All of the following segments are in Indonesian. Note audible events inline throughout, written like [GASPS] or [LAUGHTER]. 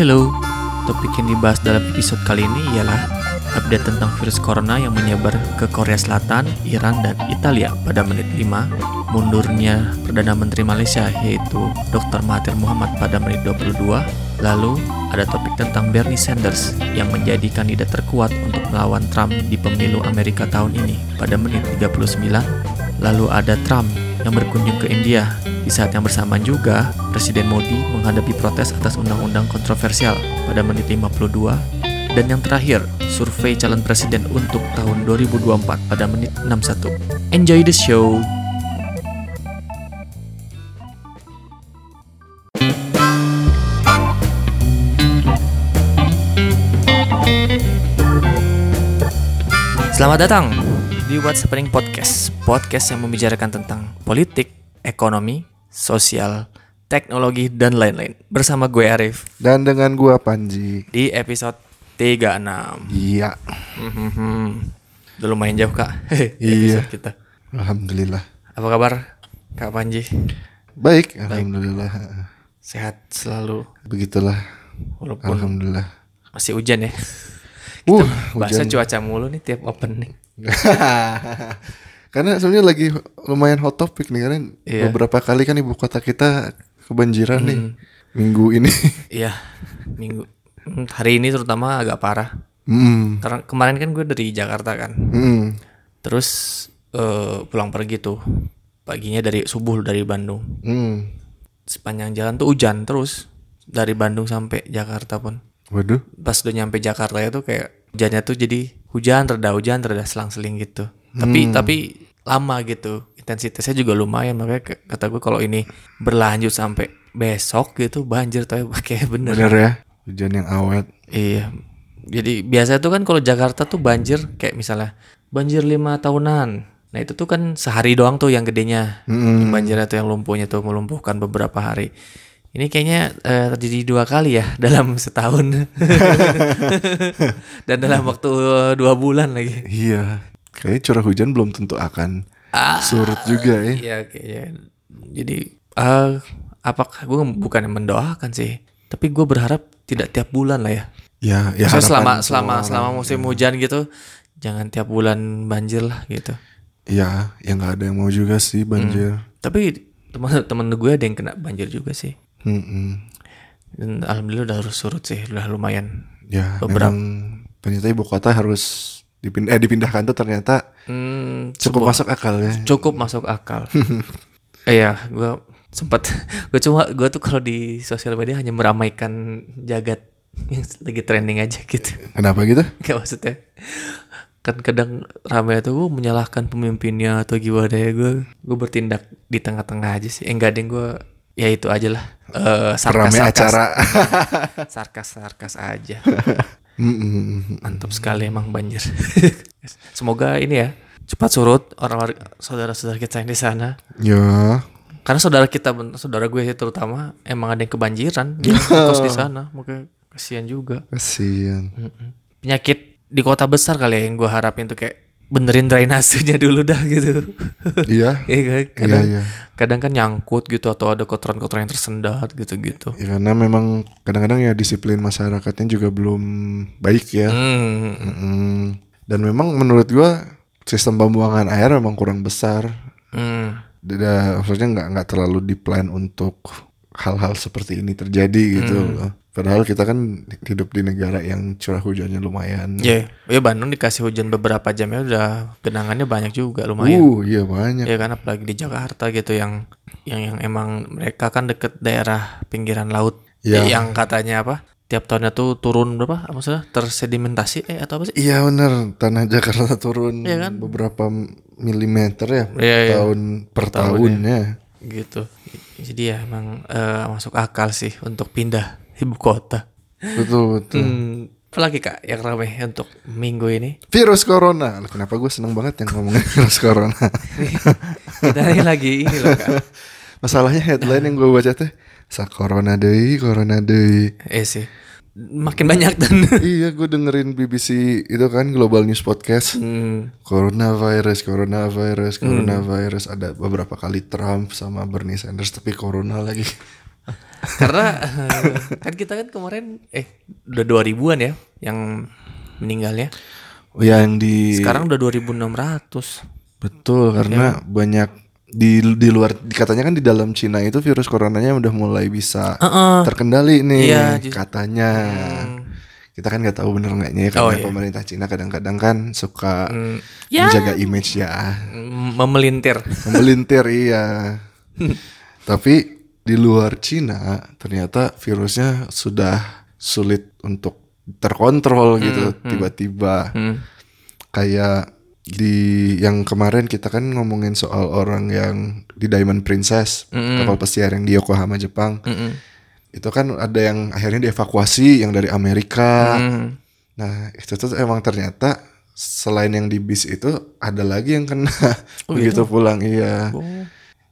Hello, topik yang dibahas dalam episode kali ini ialah update tentang virus corona yang menyebar ke Korea Selatan, Iran, dan Italia pada menit 5, mundurnya Perdana Menteri Malaysia yaitu Dr. Mahathir Muhammad pada menit 22, lalu ada topik tentang Bernie Sanders yang menjadi kandidat terkuat untuk melawan Trump di pemilu Amerika tahun ini pada menit 39, lalu ada Trump yang berkunjung ke India. Di saat yang bersamaan juga, Presiden Modi menghadapi protes atas undang-undang kontroversial pada menit 52 dan yang terakhir, survei calon presiden untuk tahun 2024 pada menit 61. Enjoy the show! Selamat datang di What's Happening Podcast Podcast yang membicarakan tentang politik, ekonomi, sosial, teknologi, dan lain-lain Bersama gue Arif Dan dengan gua Panji. di episode 36 Iya. Hmm, Udah lumayan jauh kak [LAUGHS] Iya. kita Alhamdulillah. Apa kabar Kak Panji? Baik, alhamdulillah. Sehat selalu Begitulah. Walaupun Alhamdulillah. masih hujan ya Uh, [LAUGHS] Bahasa hujan. cuaca mulu nih tiap opening [LAUGHS] Karena sebenarnya lagi lumayan hot topic nih karena Iya. beberapa kali kan ibu kota kita kebanjiran nih Hmm. minggu ini. [LAUGHS] Iya Minggu Hari ini terutama agak parah Hmm. Karena kemarin kan gue dari Jakarta kan Hmm. Terus eh, pulang pergi tuh Paginya dari subuh dari Bandung Hmm. Sepanjang jalan tuh hujan terus Dari Bandung sampai Jakarta pun Waduh. Pas udah nyampe Jakarta itu kayak Hujannya tuh jadi hujan reda hujan reda selang-seling gitu Tapi tapi lama gitu Intensitasnya juga lumayan Makanya kata gue kalau ini berlanjut sampai besok gitu Banjir tapi [LAUGHS] kayak bener Bener ya. Hujan yang awet. Iya. Jadi biasa tuh kan kalau Jakarta tuh banjir kayak misalnya banjir lima tahunan. Nah itu tuh kan sehari doang tuh yang gedenya. Hmm. Yang banjirnya tuh yang lumpuhnya tuh melumpuhkan beberapa hari. Ini kayaknya eh, terjadi dua kali ya [LAUGHS] dalam setahun. [LAUGHS] Dan dalam waktu eh, dua bulan lagi. Iya. Kayaknya curah hujan belum tentu akan Ah, surut juga ya. Iya kayaknya. Jadi eh apakah gue bukan yang mendoakan sih. Tapi gue berharap tidak tiap bulan lah ya. Ya, ya Maksudnya selama selama semua selama orang. musim hujan gitu jangan tiap bulan banjir lah gitu. Ya, ya nggak ada yang mau juga sih banjir. Tapi teman-teman gue ada yang kena banjir juga sih. Hmm. Dan alhamdulillah udah harus surut sih, udah lumayan. Ya, Beberapa- memang ternyata ibu kota harus dipindah eh, dipindahkan tuh ternyata Hmm, cukup masuk akal ya. cukup masuk akal. Iya, gue sempat gue cuma gue tuh kalau di sosial media hanya meramaikan jagat yang lagi trending aja gitu. Kenapa gitu? [LAUGHS] Kayak maksudnya kan kadang ramai tuh gue menyalahkan pemimpinnya atau gimana ya gue gue bertindak di tengah-tengah aja sih eh, enggak deh gue ya itu aja lah. Eh, sarkas sarkas acara. [LAUGHS] sarkas sarkas aja mantap sekali emang banjir. [LAUGHS] Semoga ini ya cepat surut orang saudara-saudara kita yang di sana. Ya, karena saudara kita saudara gue sih terutama emang ada yang kebanjiran. Dia [LAUGHS] kos di sana makanya kasihan juga. Kasihan. Penyakit di kota besar kali ya yang gue harapin tuh kayak benerin drainasenya dulu dah gitu Iya. [LAUGHS] Iya kan? Iya, kadang, iya. kadang kan nyangkut gitu atau ada kotoran-kotoran yang tersendat gitu-gitu Ya, karena memang kadang-kadang ya disiplin masyarakatnya juga belum baik ya. Hmm. Mm-mm. Dan memang menurut gua sistem pembuangan air memang kurang besar. Hmm. Tidak, maksudnya nggak nggak terlalu diplan untuk hal-hal seperti ini terjadi gitu Hmm. loh. Padahal kita kan hidup di negara yang curah hujannya lumayan. Ya, ya Bandung dikasih hujan beberapa jam ya udah genangannya banyak juga lumayan. Uh, iya banyak. Ya kan apalagi di Jakarta gitu yang yang yang emang mereka kan deket daerah pinggiran laut. Ya. Ya, yang katanya apa? Tiap tahunnya tuh turun berapa? Apa maksudnya? Tersedimentasi eh atau apa sih? Iya bener, tanah Jakarta [LAUGHS] turun Iya kan? beberapa milimeter ya Iya, iya. tahun per tahun, tahunnya. Gitu. Jadi ya emang eh, masuk akal sih untuk pindah ibu kota. Betul betul. Hmm, apalagi kak yang ramai untuk minggu ini? Virus corona. Kenapa gue seneng banget yang ngomongin [LAUGHS] virus corona? [LAUGHS] Kita ini lagi ini loh kak. Masalahnya headline yang gue baca teh sa corona deui, corona deui. Eh sih, makin banyak dan. [LAUGHS] iya, gue dengerin BBC itu kan Global News Podcast. Hmm, Coronavirus, coronavirus, coronavirus. Ada beberapa kali Trump sama Bernie Sanders tapi corona lagi. [LAUGHS] Karena [LAUGHS] kan kita kan kemarin eh udah 2000-an ya yang meninggalnya. Oh, ya, yang di Sekarang udah 2600. betul karena Ya. banyak di di luar katanya kan di dalam Cina itu virus coronanya udah mulai bisa Heeh. terkendali nih Iya, katanya. Hmm. Kita kan nggak tahu bener nggaknya ya karena Oh, iya. pemerintah Cina kadang-kadang kan suka Hmm. Ya. menjaga image ya. M- Memelintir. Memelintir [LAUGHS] iya. Tapi di luar Cina ternyata virusnya sudah sulit untuk terkontrol gitu tiba-tiba. Hmm. Kayak di yang kemarin kita kan ngomongin soal orang yang di Diamond Princess, Mm-mm. kapal pesiar yang di Yokohama Jepang. Mm-mm. Itu kan ada yang akhirnya dievakuasi yang dari Amerika. Hmm. Nah, itu tuh emang ternyata selain yang di bis itu ada lagi yang kena [LAUGHS] Oh, begitu pulang iya. Oh.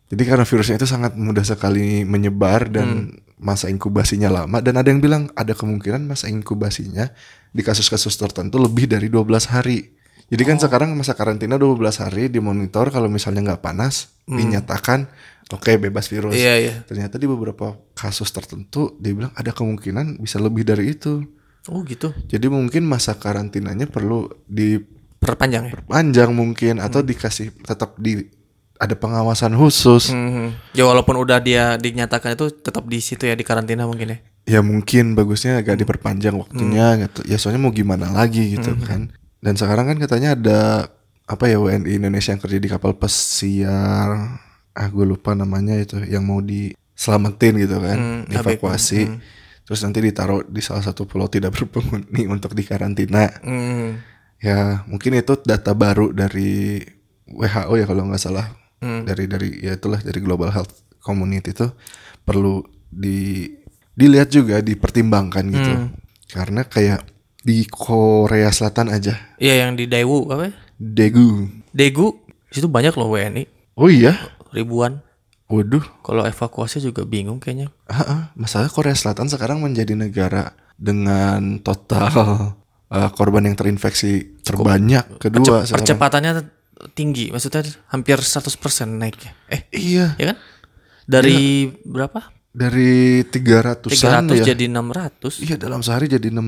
Jadi karena virusnya itu sangat mudah sekali menyebar dan masa inkubasinya lama dan ada yang bilang ada kemungkinan masa inkubasinya di kasus-kasus tertentu lebih dari 12 hari. Jadi kan sekarang masa karantina 12 hari dimonitor kalau misalnya nggak panas dinyatakan oke bebas virus. Iya, iya. Ternyata di beberapa kasus tertentu dia bilang ada kemungkinan bisa lebih dari itu. Oh gitu. Jadi mungkin masa karantinanya perlu diperpanjang Perpanjang ya. mungkin atau dikasih tetap di ada pengawasan khusus. Hmm. Ya walaupun udah dia dinyatakan itu tetap di situ ya di karantina mungkin ya. Ya mungkin bagusnya agak diperpanjang waktunya gitu. Ya soalnya mau gimana lagi gitu kan. Dan sekarang kan katanya ada apa ya WNI Indonesia yang kerja di kapal pesiar. Ah gue lupa namanya itu yang mau diselamatin gitu kan, Hmm, dievakuasi. ABK. Terus nanti ditaruh di salah satu pulau tidak [LAUGHS] berpenghuni untuk dikarantina. Hmm. Ya mungkin itu data baru dari WHO ya kalau nggak salah Hmm. dari dari ya itulah dari Global Health Community itu perlu di dilihat juga dipertimbangkan gitu Hmm. karena kayak di Korea Selatan aja Iya yang di Daewoo apa? ya? Daegu Daegu situ banyak loh WNI oh iya ribuan. waduh Kalau evakuasi juga bingung kayaknya. ah, ah. masalah Korea Selatan sekarang menjadi negara dengan total uh, korban yang terinfeksi terbanyak kedua Perce- sekarang. percepatannya tinggi, maksudnya hampir 100% naiknya. Eh, iya ya kan? Dari berapa? dari 300-an 300 ya jadi 600. Iya dalam sehari jadi 600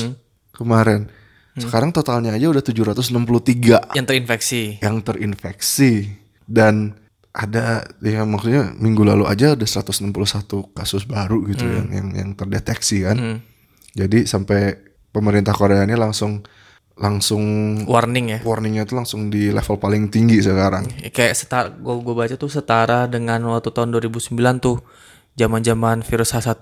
Hmm. Kemarin. Sekarang totalnya aja udah 763 Yang terinfeksi. yang terinfeksi dan ada ya maksudnya minggu lalu aja ada 161 kasus baru gitu yang yang yang terdeteksi kan. Hmm. Jadi sampai pemerintah Korea ini langsung langsung Warning ya. warningnya tuh langsung di level paling tinggi sekarang. Kayak setara gua baca tuh setara dengan waktu tahun 2009 tuh zaman-zaman virus H1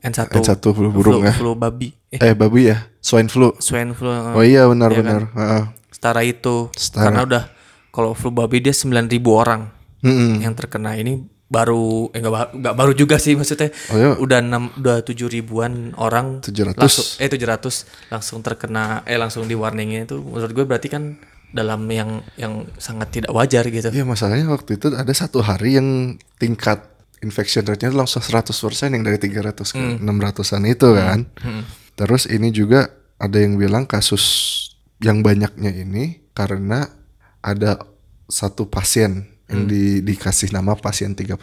N1 N1 flu burung flu, ya. flu babi eh Eh babi ya, swine flu. swine flu Oh iya benar kan? benar. Heeh. setara itu Setara. karena udah kalau flu babi dia 9000 orang Mm-mm. yang terkena ini baru eh enggak, baru juga sih maksudnya Oh, iya. udah enam udah tujuh ribuan orang 700. langsung eh 700 langsung terkena eh langsung di warningnya itu menurut gue berarti kan dalam yang yang sangat tidak wajar gitu Iya masalahnya waktu itu ada satu hari yang tingkat infection rate-nya langsung 100% yang dari 300 ke 600-an itu kan. Terus ini juga ada yang bilang kasus yang banyaknya ini karena ada satu pasien yang di, dikasih nama pasien 31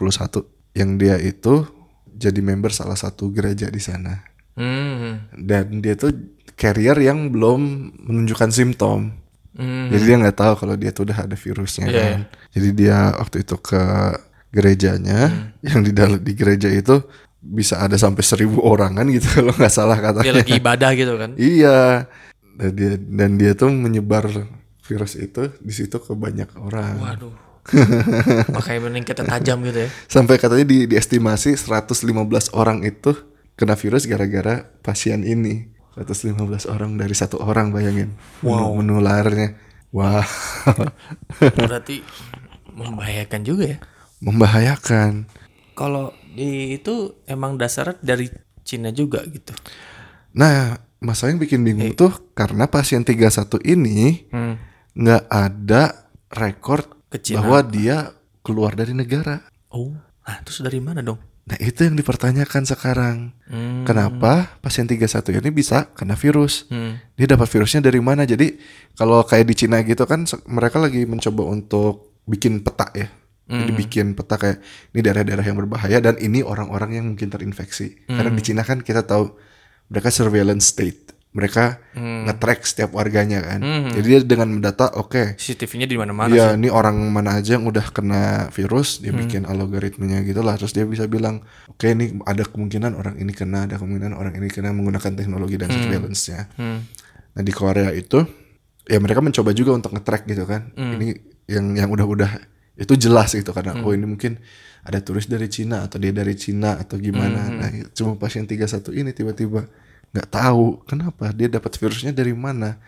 yang dia itu jadi member salah satu gereja di sana. Hmm. Dan dia tuh carrier yang belum menunjukkan simptom. Hmm. Jadi dia nggak tahu kalau dia tuh udah ada virusnya Iya, kan. Jadi dia waktu itu ke gerejanya, Hmm. yang di dalam di gereja itu bisa ada sampai seribu orang kan gitu [LAUGHS] kalau nggak salah dia katanya. lagi ibadah gitu kan iya. Dan dia dan dia tuh menyebar virus itu di situ ke banyak orang. waduh makanya meningkatnya tajam gitu ya [LAUGHS] Sampai katanya di diestimasi 115 orang itu kena virus gara-gara pasien ini. 115 orang dari satu orang bayangin. Wow. Menularnya. Wah. [LAUGHS] berarti membahayakan juga ya Membahayakan. kalau di itu emang dasarnya dari Cina juga gitu Nah, masalah yang bikin bingung tuh karena pasien 31 ini hmm. nggak ada rekor bahwa dia keluar dari negara. oh nah terus dari mana dong Nah, itu yang dipertanyakan sekarang. Hmm. Kenapa pasien 31 ini bisa kena virus? Hmm. Dia dapat virusnya dari mana? Jadi, kalau kayak di Cina gitu kan mereka lagi mencoba untuk bikin peta ya. Jadi bikin peta kayak ini daerah-daerah yang berbahaya dan ini orang-orang yang mungkin terinfeksi. Karena di Cina kan kita tahu mereka surveillance state. Mereka nge-track setiap warganya kan. Jadi dia dengan mendata oke CCTV-nya di mana-mana Iya, ini orang mana aja yang udah kena virus, dia bikin algoritmanya gitu lah. Terus dia bisa bilang, oke ini ada kemungkinan orang ini kena, ada kemungkinan orang ini kena menggunakan teknologi dan surveillance-nya. Nah di Korea itu, ya mereka mencoba juga untuk nge-track gitu kan. Ini yang yang udah-udah itu jelas gitu karena oh ini mungkin ada turis dari Cina atau dia dari Cina atau gimana. Nah cuma pasien 31 ini tiba-tiba nggak tahu kenapa dia dapat virusnya dari mana.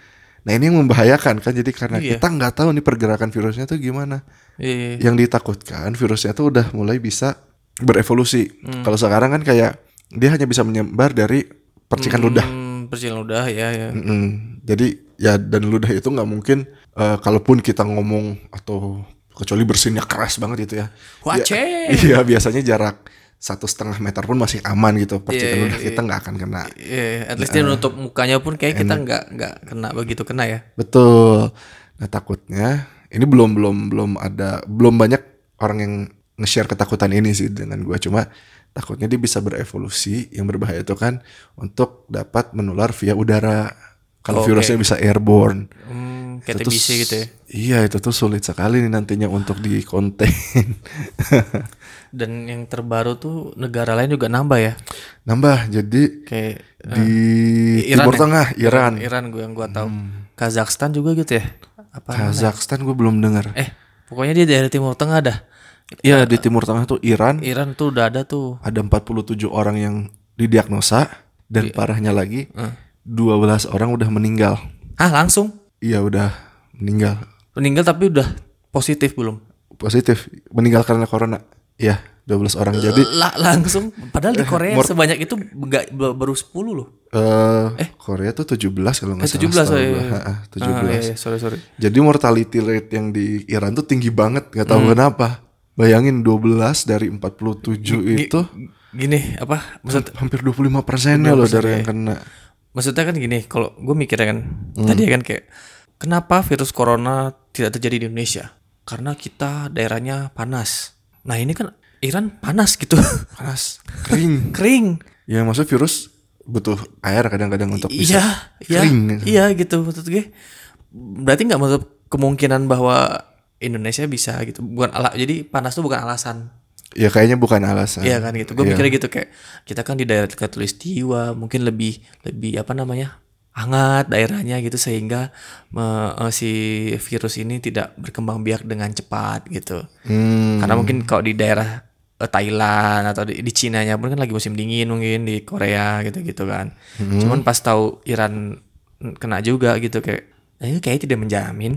Nah ini yang membahayakan kan jadi karena Iya. kita nggak tahu nih pergerakan virusnya tuh gimana. Iya. Yang ditakutkan virusnya tuh udah mulai bisa berevolusi. Kalau sekarang kan kayak dia hanya bisa menyebar dari percikan ludah. Hmm, percikan ludah ya ya. Mm-mm. Jadi ya dan ludah itu nggak mungkin eh, kalaupun kita ngomong atau kecuali bersinnya keras banget gitu ya. Wace. [LAUGHS] Iya biasanya jarak satu setengah meter pun masih aman gitu percikan Iya, ludah kita nggak akan kena. Iya, at least dia nutup mukanya pun kayak kita nggak nggak kena begitu kena ya. Betul. Nah takutnya ini belum belum belum ada belum banyak orang yang nge-share ketakutan ini sih dengan gua cuma takutnya dia bisa berevolusi yang berbahaya itu kan untuk dapat menular via udara. Kalau Oh, virusnya bisa airborne. Hmm, tuh TBC gitu ya. Iya itu tuh sulit sekali nih nantinya untuk di contain. [LAUGHS] Dan yang terbaru tuh negara lain juga nambah ya. Nambah jadi Kayak di Iran Timur ya? Tengah Iran, Iran gue yang gua tahu. Kazakhstan juga gitu ya. Apa? Kazakhstan gue belum dengar. Eh, pokoknya dia dari Timur Tengah dah. Iya di Timur Tengah tuh Iran Iran tuh udah ada tuh. ada 47 orang yang didiagnosa dan Iya. parahnya lagi 12 orang udah meninggal. Ah, langsung Iya udah meninggal meninggal tapi udah positif belum? positif meninggal karena corona. Iya 12 orang jadi La- langsung padahal di Korea sebanyak itu enggak baru 10 loh. eh Korea tuh 17 kalau nggak Eh, salah. 17 setahu oh, iya, gua. iya. Ha-ha, 17. Ah, iya, iya, sorry sorry. Jadi mortality rate yang di Iran tuh tinggi banget, nggak Hmm. tahu kenapa. Bayangin 12 dari 47 itu Gini, apa? Maksud hampir 25 persennya loh dari yang kena. Maksudnya kan gini, kalau gue mikirnya kan tadi kan kayak kenapa virus corona tidak terjadi di Indonesia? Karena kita daerahnya panas. Nah, ini kan Iran panas gitu. [LAUGHS] Panas, kering. Kering. ya maksud virus butuh air kadang-kadang untuk bisa Iya, iya, kering gitu. iya gitu maksud gue. Berarti nggak maksud kemungkinan bahwa Indonesia bisa gitu. Bukan ala, jadi panas tuh bukan alasan. Ya kayaknya bukan alasan. Iya kan gitu. Gue Iya. mikirnya gitu kayak kita kan di daerah katulistiwa mungkin lebih lebih apa namanya hangat daerahnya gitu sehingga me- eh, si virus ini tidak berkembang biak dengan cepat gitu. Hmm, Karena mungkin kalau di daerah eh, Thailand atau di, di Cina nya pun kan lagi musim dingin mungkin di Korea gitu-gitu kan. Cuman pas tahu Iran kena juga gitu kayak eh, kayaknya tidak menjamin.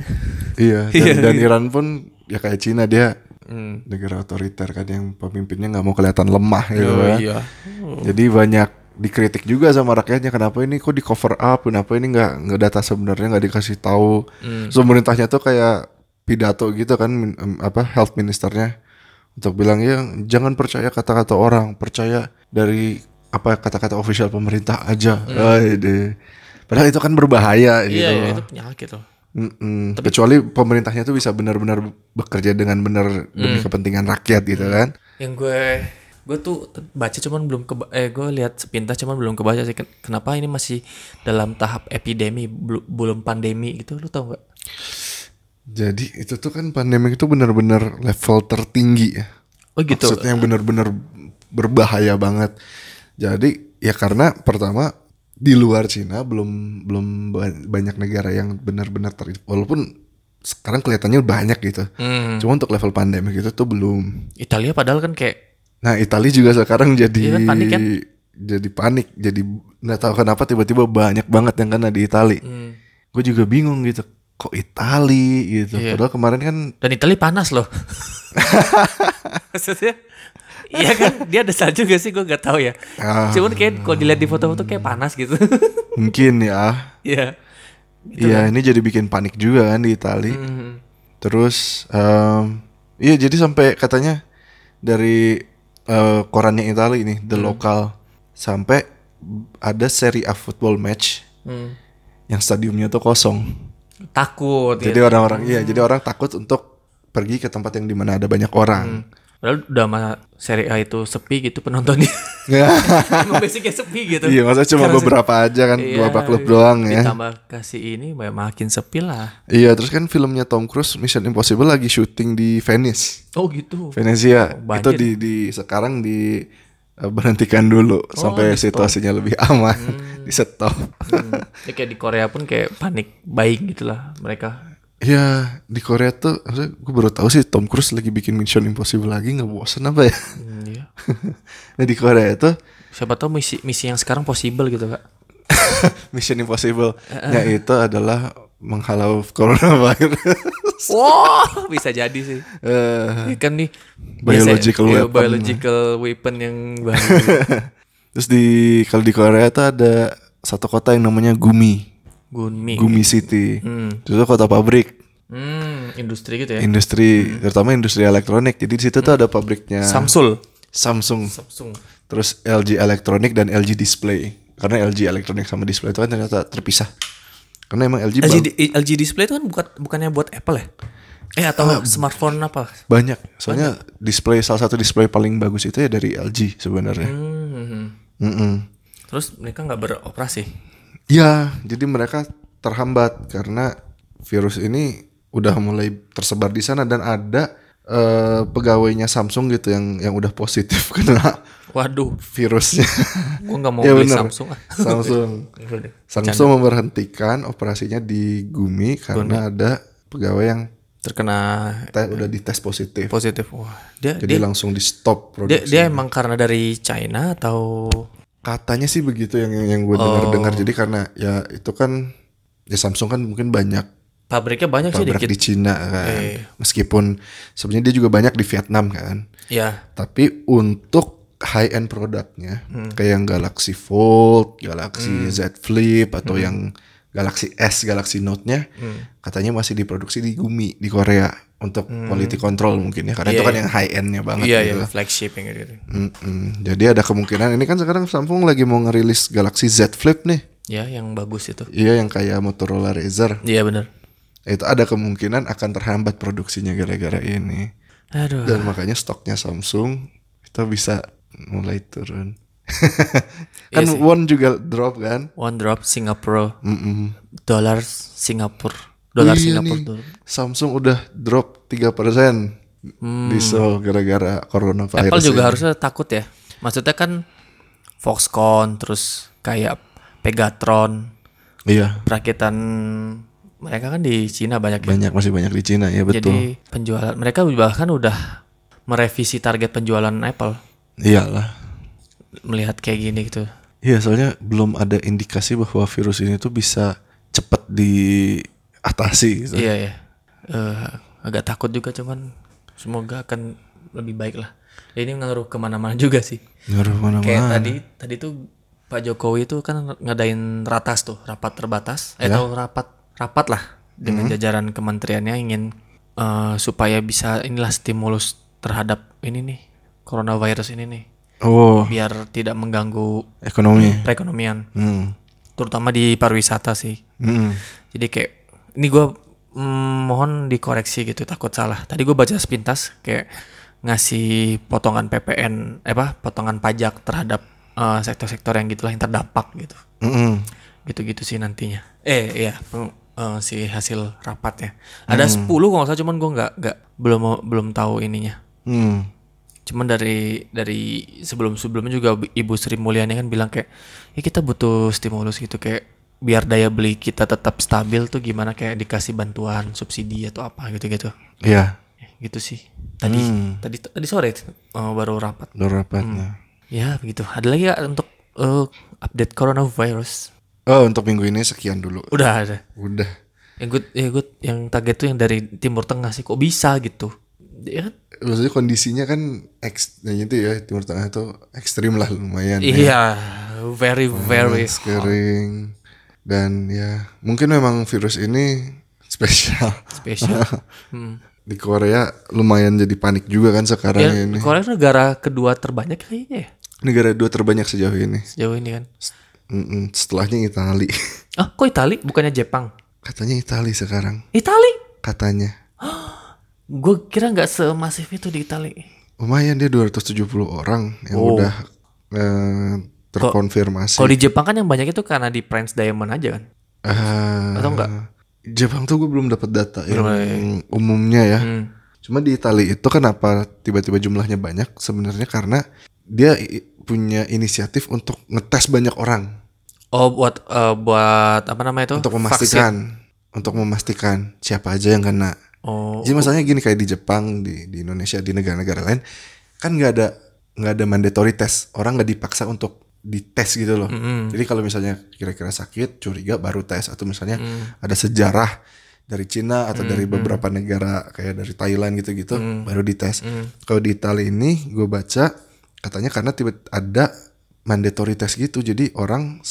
iya. Dan, [LAUGHS] dan Iran pun ya kayak Cina dia Hmm. negara otoriter kan yang pemimpinnya nggak mau kelihatan lemah gitu Oh, kan. iya. Jadi banyak dikritik juga sama rakyatnya kenapa ini kok di cover up, kenapa ini nggak nggak data sebenarnya nggak dikasih tahu. Hmm. So, pemerintahnya tuh kayak pidato gitu kan apa health ministernya untuk bilang ya jangan percaya kata-kata orang, percaya dari apa kata-kata official pemerintah aja. Ide. Padahal itu kan berbahaya Hmm. Iya, gitu. iya, itu penyakit loh. Mm-mm. Kecuali pemerintahnya tuh bisa benar-benar bekerja dengan benar demi kepentingan rakyat gitu kan. yang gue gue tuh baca cuman belum ke eh gue lihat sepintas cuman belum kebaca sih Ken- kenapa ini masih dalam tahap epidemi belu- belum pandemi gitu lu tau nggak Jadi itu tuh kan pandemi itu benar-benar level tertinggi ya. oh gitu Maksudnya yang benar-benar berbahaya banget. Jadi ya karena pertama di luar Cina belum belum ba- banyak negara yang benar-benar ter walaupun sekarang kelihatannya banyak gitu. Hmm. Cuma untuk level pandemi gitu tuh belum. Italia padahal kan kayak Nah, Italia juga sekarang jadi Iya kan, panik kan? jadi panik, jadi nggak tahu kenapa tiba-tiba banyak banget yang kena di Italia. hmm, Gue juga bingung gitu. Kok Italia gitu. Iya. Padahal kemarin kan dan Italia panas loh [LAUGHS] maksudnya Iya kan dia ada salju gak sih gue gak tahu ya. Ah. Cuman kayak kalau dilihat di foto-foto kayak panas gitu. [LAUGHS] mungkin ya. Iya. Iya, ini jadi bikin panik juga kan di Italia. Hmm. Terus em, iya jadi sampai katanya dari eh, korannya Italia ini The Local sampai ada seri A football match Hmm. yang stadiumnya tuh kosong. Takut. Jadi ya. orang-orang iya, jadi orang takut untuk pergi ke tempat yang di mana ada banyak orang. Padahal udah sama seri A itu sepi gitu penontonnya. Ya. [LAUGHS] Emang basicnya sepi gitu. iya, masa cuma Karena beberapa aja kan, Iya, beberapa klub doang ya. Ditambah kasih ini makin sepi lah. Iya, terus kan filmnya Tom Cruise Mission Impossible lagi syuting di Venice. Oh gitu. Venezia. banjir. itu di di sekarang di eh, berhentikan dulu sampai di stop. situasinya lebih aman. [LAUGHS] di stop. Hmm. Ya kayak di Korea pun kayak panik buying gitu lah mereka. Iya, di Korea tuh gue baru tahu sih Tom Cruise lagi bikin Mission Impossible lagi nggak bosen apa ya? Hmm, iya. [LAUGHS] nah di Korea itu Siapa tahu misi misi yang sekarang possible gitu kak. [LAUGHS] Mission Impossible nya itu adalah menghalau coronavirus. [LAUGHS] Wah bisa jadi sih. Eh, Ya kan nih Biological biasa- weapon. biological weapon yang baru. terus di kalau di Korea tuh ada satu kota yang namanya Gumi, Gunmi. Gumi City. Hmm. Itu kota pabrik, Hmm, industri gitu ya. industri, terutama industri elektronik. Jadi di situ tuh ada pabriknya Samsul. Samsung, Samsung. terus LG Electronic dan LG Display. Karena LG Electronic sama Display itu kan ternyata terpisah. Karena emang LG, LG, LG display itu kan bukan bukannya buat Apple ya? Eh atau smartphone apa? banyak. Soalnya display salah satu display paling bagus itu ya dari LG sebenarnya. Hmm. Mm-mm. Terus mereka nggak beroperasi. Ya, jadi mereka terhambat karena virus ini udah mulai tersebar di sana dan ada eh, pegawainya Samsung gitu yang yang udah positif [LAUGHS] kena Waduh, virusnya. gua nggak mau [LAUGHS] Ya beli bener. Samsung. [LAUGHS] Samsung. Samsung memberhentikan operasinya di Gumi karena ada pegawai yang Terkena te- udah dites positif. positif. Wah, dia Jadi dia, langsung di stop dia produksi. dia emang karena dari China atau Katanya sih begitu yang yang, yang gue Oh. dengar-dengar. Jadi karena ya itu kan ya Samsung kan mungkin banyak pabriknya banyak sih pabrik dikit. di Cina kan. Eh. Meskipun sebenarnya dia juga banyak di Vietnam kan. Ya, Tapi untuk high end produknya Hmm. kayak yang Galaxy Fold, Galaxy Z Flip atau yang Galaxy S, Galaxy Note-nya Hmm. katanya masih diproduksi di Gumi di Korea untuk quality control mungkin ya karena itu Iya, kan iya. yang high end-nya banget iya gitu. ya flagship yang gitu. Mm-mm. Jadi ada kemungkinan ini kan sekarang Samsung lagi mau ngerilis Galaxy Z Flip nih. Ya, yang bagus itu. Iya yang kayak Motorola Razr. Iya benar. Itu ada kemungkinan akan terhambat produksinya gara-gara ini. Aduh. Dan makanya stoknya Samsung itu bisa mulai turun. [LAUGHS] kan Iya sih. won juga drop kan? One drop Singapura Mm-mm. dolar Singapura dolar Oh iya Singapura nih, dolar. Samsung udah drop 3% di Seoul gara-gara coronavirus. Hmm. Apple juga ini. harusnya takut ya. Maksudnya kan Foxconn terus kayak Pegatron Iya, perakitan mereka kan di Cina banyak ya. banyak masih banyak di Cina ya betul. Jadi penjualan mereka bahkan udah merevisi target penjualan Apple Iyalah. melihat kayak gini gitu. Iya, soalnya belum ada indikasi bahwa virus ini tuh bisa cepat diatasi gitu. Iya ya. Eh, agak takut juga cuman semoga akan lebih baik lah. Ya, ini ngaruh ke mana-mana juga sih. Ngaruh mana-mana. Kayak tadi tadi tuh Pak Jokowi tuh kan ngadain ratas tuh rapat terbatas eh, atau rapat rapat lah dengan jajaran kementeriannya ingin eh, supaya bisa inilah stimulus terhadap ini nih coronavirus ini nih Oh, biar tidak mengganggu ekonomi. perekonomian Hmm. terutama di pariwisata sih Hmm. jadi kayak ini gue mohon dikoreksi gitu takut salah tadi gue baca sepintas kayak ngasih potongan PPN eh, apa potongan pajak terhadap eh, sektor-sektor yang gitulah yang terdampak gitu Mm-mm. gitu-gitu sih nantinya eh iya eh, si hasil rapatnya ada 10 kalau nggak salah cuman gue nggak nggak belum belum tahu ininya. Hmm. cuman dari dari sebelum sebelumnya juga ibu Sri Mulyani kan bilang kayak ya kita butuh stimulus gitu kayak biar daya beli kita tetap stabil tuh gimana kayak dikasih bantuan subsidi atau apa gitu gitu Iya, gitu sih. Tadi Hmm. tadi tadi sore eh, baru rapat. Baru rapatnya. ya begitu. Ada lagi nggak untuk eh, update coronavirus Oh, untuk minggu ini sekian dulu. udah ada Udah. yang good ya good yang target tuh yang dari timur tengah sih kok bisa gitu ya kan? Maksudnya kondisinya kan eks, itu ya Timur Tengah itu ekstrim lah lumayan. ya. iya very very Panas, [LAUGHS] kering dan ya mungkin memang virus ini [LAUGHS] spesial. spesial [LAUGHS] hmm. Di Korea lumayan jadi panik juga kan sekarang Ya, ini. Korea negara kedua terbanyak kayaknya ya Negara dua terbanyak sejauh ini. sejauh ini kan. Mm-mm, setelahnya Itali. [LAUGHS] Ah, kok Itali bukannya Jepang? Katanya Itali sekarang. Itali? Katanya. [GASPS] Gue kira nggak semasif itu di Itali. Lumayan dia 270 orang yang Oh. udah eh, terkonfirmasi. Kalau di Jepang kan yang banyak itu karena di Prince Diamond aja kan. Eh, Atau enggak? Jepang tuh gue belum dapat data Belum yang umumnya ya. Hmm. Cuma di Itali itu kenapa tiba-tiba jumlahnya banyak? Sebenarnya karena dia punya inisiatif untuk ngetes banyak orang Oh buat eh, buat apa namanya itu? untuk Vaksin. memastikan untuk memastikan siapa aja yang kena. Oh. Jadi masalahnya gini kayak di Jepang, di di Indonesia, di negara-negara lain kan nggak ada nggak ada mandatory test. Orang nggak dipaksa untuk dites gitu loh. Jadi kalau misalnya kira-kira sakit, curiga baru tes atau misalnya ada sejarah dari Cina atau dari beberapa negara kayak dari Thailand gitu-gitu baru dites. Kalau di Italia ini gue baca katanya karena tiba ada mandatory test gitu. Jadi orang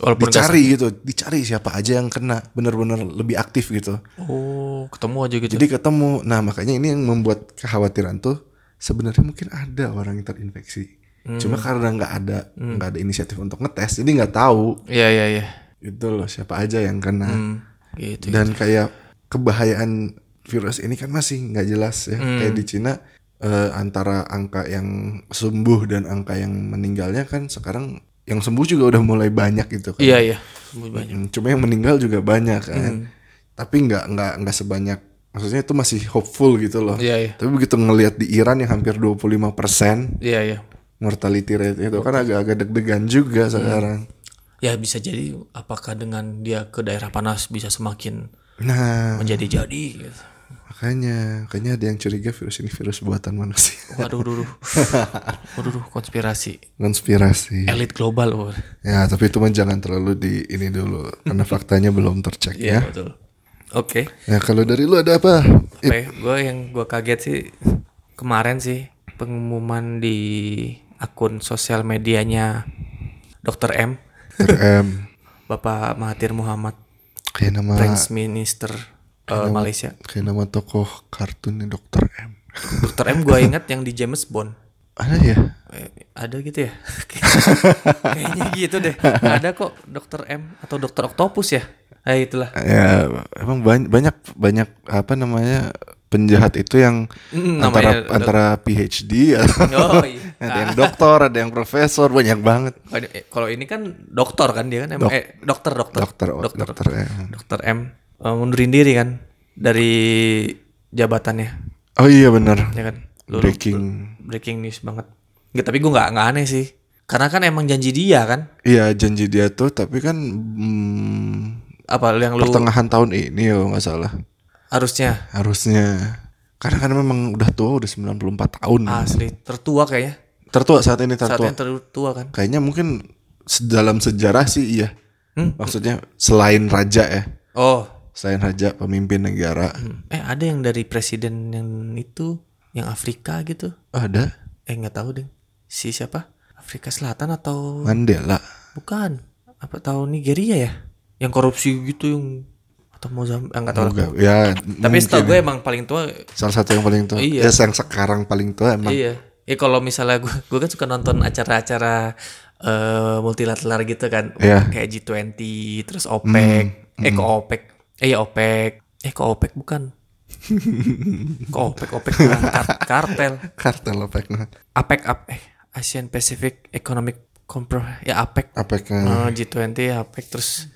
Walaupun dicari gitu, dicari siapa aja yang kena, bener-bener lebih aktif gitu. Oh, ketemu aja gitu. Jadi ketemu. Nah, makanya ini yang membuat kekhawatiran tuh sebenarnya mungkin ada orang yang terinfeksi. Cuma karena nggak ada nggak ada inisiatif untuk ngetes, jadi nggak tahu Iya iya iya. itu loh siapa aja yang kena. Hmm, gitu. Dan kayak kebahayaan virus ini kan masih nggak jelas ya. Kayak di Cina eh, antara angka yang sembuh dan angka yang meninggalnya kan sekarang yang sembuh juga udah mulai banyak gitu kan. Iya iya. Banyak. Hmm, Cuma yang meninggal juga banyak kan. Tapi nggak nggak nggak sebanyak maksudnya itu masih hopeful gitu loh. Iya iya. Tapi begitu ngelihat di Iran yang hampir 25% Iya iya. mortality rate itu kan agak-agak deg-degan juga sekarang. Ya bisa jadi apakah dengan dia ke daerah panas bisa semakin Nah, menjadi-jadi gitu. Makanya makanya ada yang curiga virus ini virus buatan manusia. Waduh, waduh, waduh. [LAUGHS] Waduh, waduh, konspirasi. Konspirasi. Elit global. Oh. Ya, tapi itu mah jangan terlalu di ini dulu karena faktanya belum tercek Iya, ya. betul. Oke. Ya, kalau dari lu ada apa? Apa ya? Gue yang gue kaget sih kemarin sih pengumuman di akun sosial medianya Dr. M, RM [LAUGHS] Bapak Mahathir Muhammad, kayak nama Prince Minister eh, Malaysia. kayak nama tokoh kartun nih Dokter M. Dr. M gue ingat yang di James Bond. Ada ya? Eh, ada gitu ya? [LAUGHS] Kayaknya gitu deh. Ada kok Dr. M atau Dr. Octopus ya? Ah itulah. Ya, emang banyak banyak banyak apa namanya penjahat itu yang Mm, antara namanya- antara PhD atau [LAUGHS] Oh iya. [LAUGHS] ada yang doktor, ada yang profesor, banyak banget. Eh, Kalau ini kan dokter kan dia kan emang eh dokter dokter Dokter, oh, dokter, ya. Dokter M eh, mundurin diri kan dari jabatannya Oh iya benar. ya kan. Lu- Breaking. breaking news banget. Nggak, tapi gue nggak nggak aneh sih. Karena kan emang janji dia kan. Iya janji dia tuh, tapi kan hmm, Apa yang lu pertengahan tahun ini kalau nggak salah harusnya harusnya. Karena kan memang udah tua, udah 94 tahun. asli tertua kayaknya. Tertua saat ini Saat tertua. yang tertua kan. Kayaknya mungkin dalam sejarah sih iya. Hmm? Maksudnya selain raja ya, Oh, selain raja pemimpin negara. eh ada yang dari presiden yang itu yang Afrika gitu. Ada Eh nggak tahu deh. Si siapa? Afrika Selatan atau Mandela. bukan? Apa tahu Nigeria ya? Yang korupsi gitu yang atau Mozambik? Ah, nggak tahu. lah. Enggak, ya Tapi setahu gue emang paling tua salah satu yang paling tua. Iya. Ya yang sekarang paling tua emang. Iya. Ya kalau misalnya gue gue kan suka nonton acara-acara eh, multilateral gitu kan. Iya. Kayak G20, terus OPEC, eh kok OPEC. Eh ya OPEC. Eh kok OPEC bukan. [LAUGHS] kok OPEC OPEC bukan. Kar- kartel. Kartel OPEC nah. APEC ap eh Asian Pacific Economic Compro ya APEC. OPEC nah. Eh, G20 APEC terus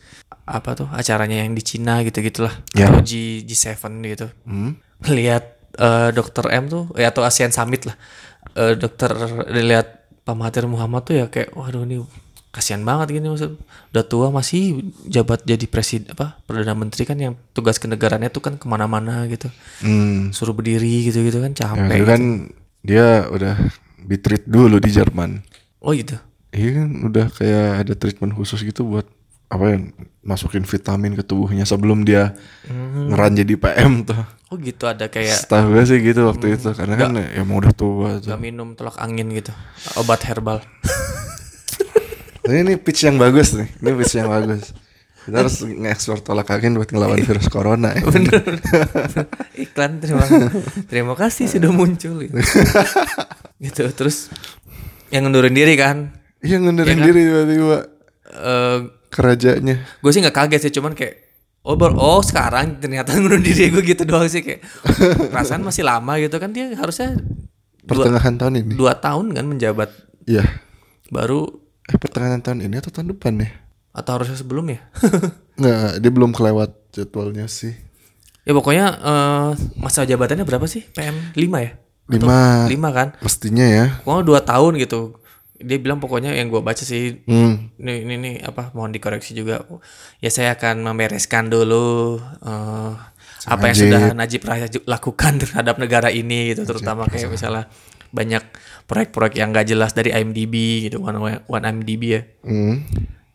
apa tuh acaranya yang di Cina gitu-gitulah. Ya. Atau G G7 gitu Hmm. lihat eh, Dr. M tuh ya atau ASEAN Summit lah Eh, dokter lihat Pak Mahathir Muhammad tuh ya kayak waduh ini kasihan banget gini maksud udah tua masih jabat jadi presiden apa perdana menteri kan yang tugas kenegaraannya tuh kan ke mana-mana gitu Hmm. suruh berdiri gitu-gitu kan Ya, capek itu kan dia udah ditreat dulu di Jerman. oh gitu Iya kan udah kayak ada treatment khusus gitu buat apa ya masukin vitamin ke tubuhnya sebelum dia ngeran jadi PM tuh. oh gitu ada kayak Setahu gue sih gitu waktu itu karena kan ya emang udah tua tuh. gak minum tolak angin gitu obat herbal [LAUGHS] Ini, ini pitch yang bagus nih. Ini pitch yang bagus. Kita harus nge-explore tolak angin buat ngelawan virus corona ya. bener iklan terima terima kasih sudah muncul gitu. gitu terus yang ngundurin diri kan Iya ngundurin diri tiba-tiba eh kerajanya. gue sih nggak kaget sih cuman kayak Oh, ber- oh sekarang ternyata ngundur diri gue gitu doang sih kayak perasaan masih lama gitu kan dia harusnya dua, Pertengahan tahun ini. dua tahun kan menjabat Iya. baru Eh pertengahan tahun ini atau tahun depan ya? atau harusnya sebelum ya [LAUGHS] Nggak, dia belum kelewat jadwalnya sih. ya pokoknya eh, masa jabatannya berapa sih PM 5 ya Lima. 5 kan Mestinya ya. pokoknya dua tahun gitu dia bilang pokoknya yang gue baca sih Hmm. ini ini, ini apa mohon dikoreksi juga ya saya akan membereskan dulu eh, apa yang Najib. sudah Najib Razak lakukan terhadap negara ini gitu terutama kayak misalnya banyak proyek-proyek yang gak jelas dari IMDb gitu one, one IMDb ya Hmm.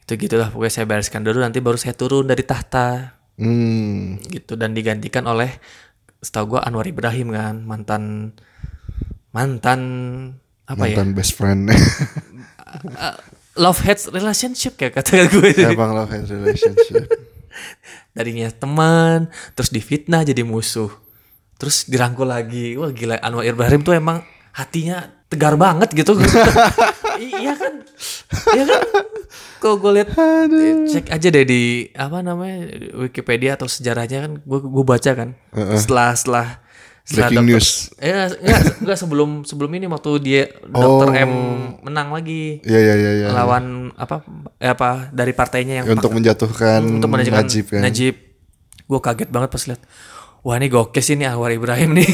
itu gitulah pokoknya saya bereskan dulu nanti baru saya turun dari tahta Hmm. gitu dan digantikan oleh setahu gue Anwar Ibrahim kan mantan mantan apa ya Mantan best friend. Uh, [LAUGHS] love hate relationship kayak kata gue ya bang love hate relationship. [LAUGHS] darinya teman terus difitnah jadi musuh terus dirangkul lagi wah gila Anwar Ibrahim tuh emang hatinya tegar banget gitu [LAUGHS] iya kan iya kan kalau gue lihat cek aja deh di apa namanya Wikipedia atau sejarahnya kan gue gue baca kan setelah setelah setelah Breaking dokter- news. ya enggak, enggak sebelum sebelum ini waktu dia dokter M menang lagi Iya iya iya. iya. lawan apa eh, apa dari partainya yang Ya, untuk menjatuhkan untuk menajamkan Najib kan. Najib. Gue kaget banget pas lihat. Wah ini gokil sih nih Anwar Ibrahim nih.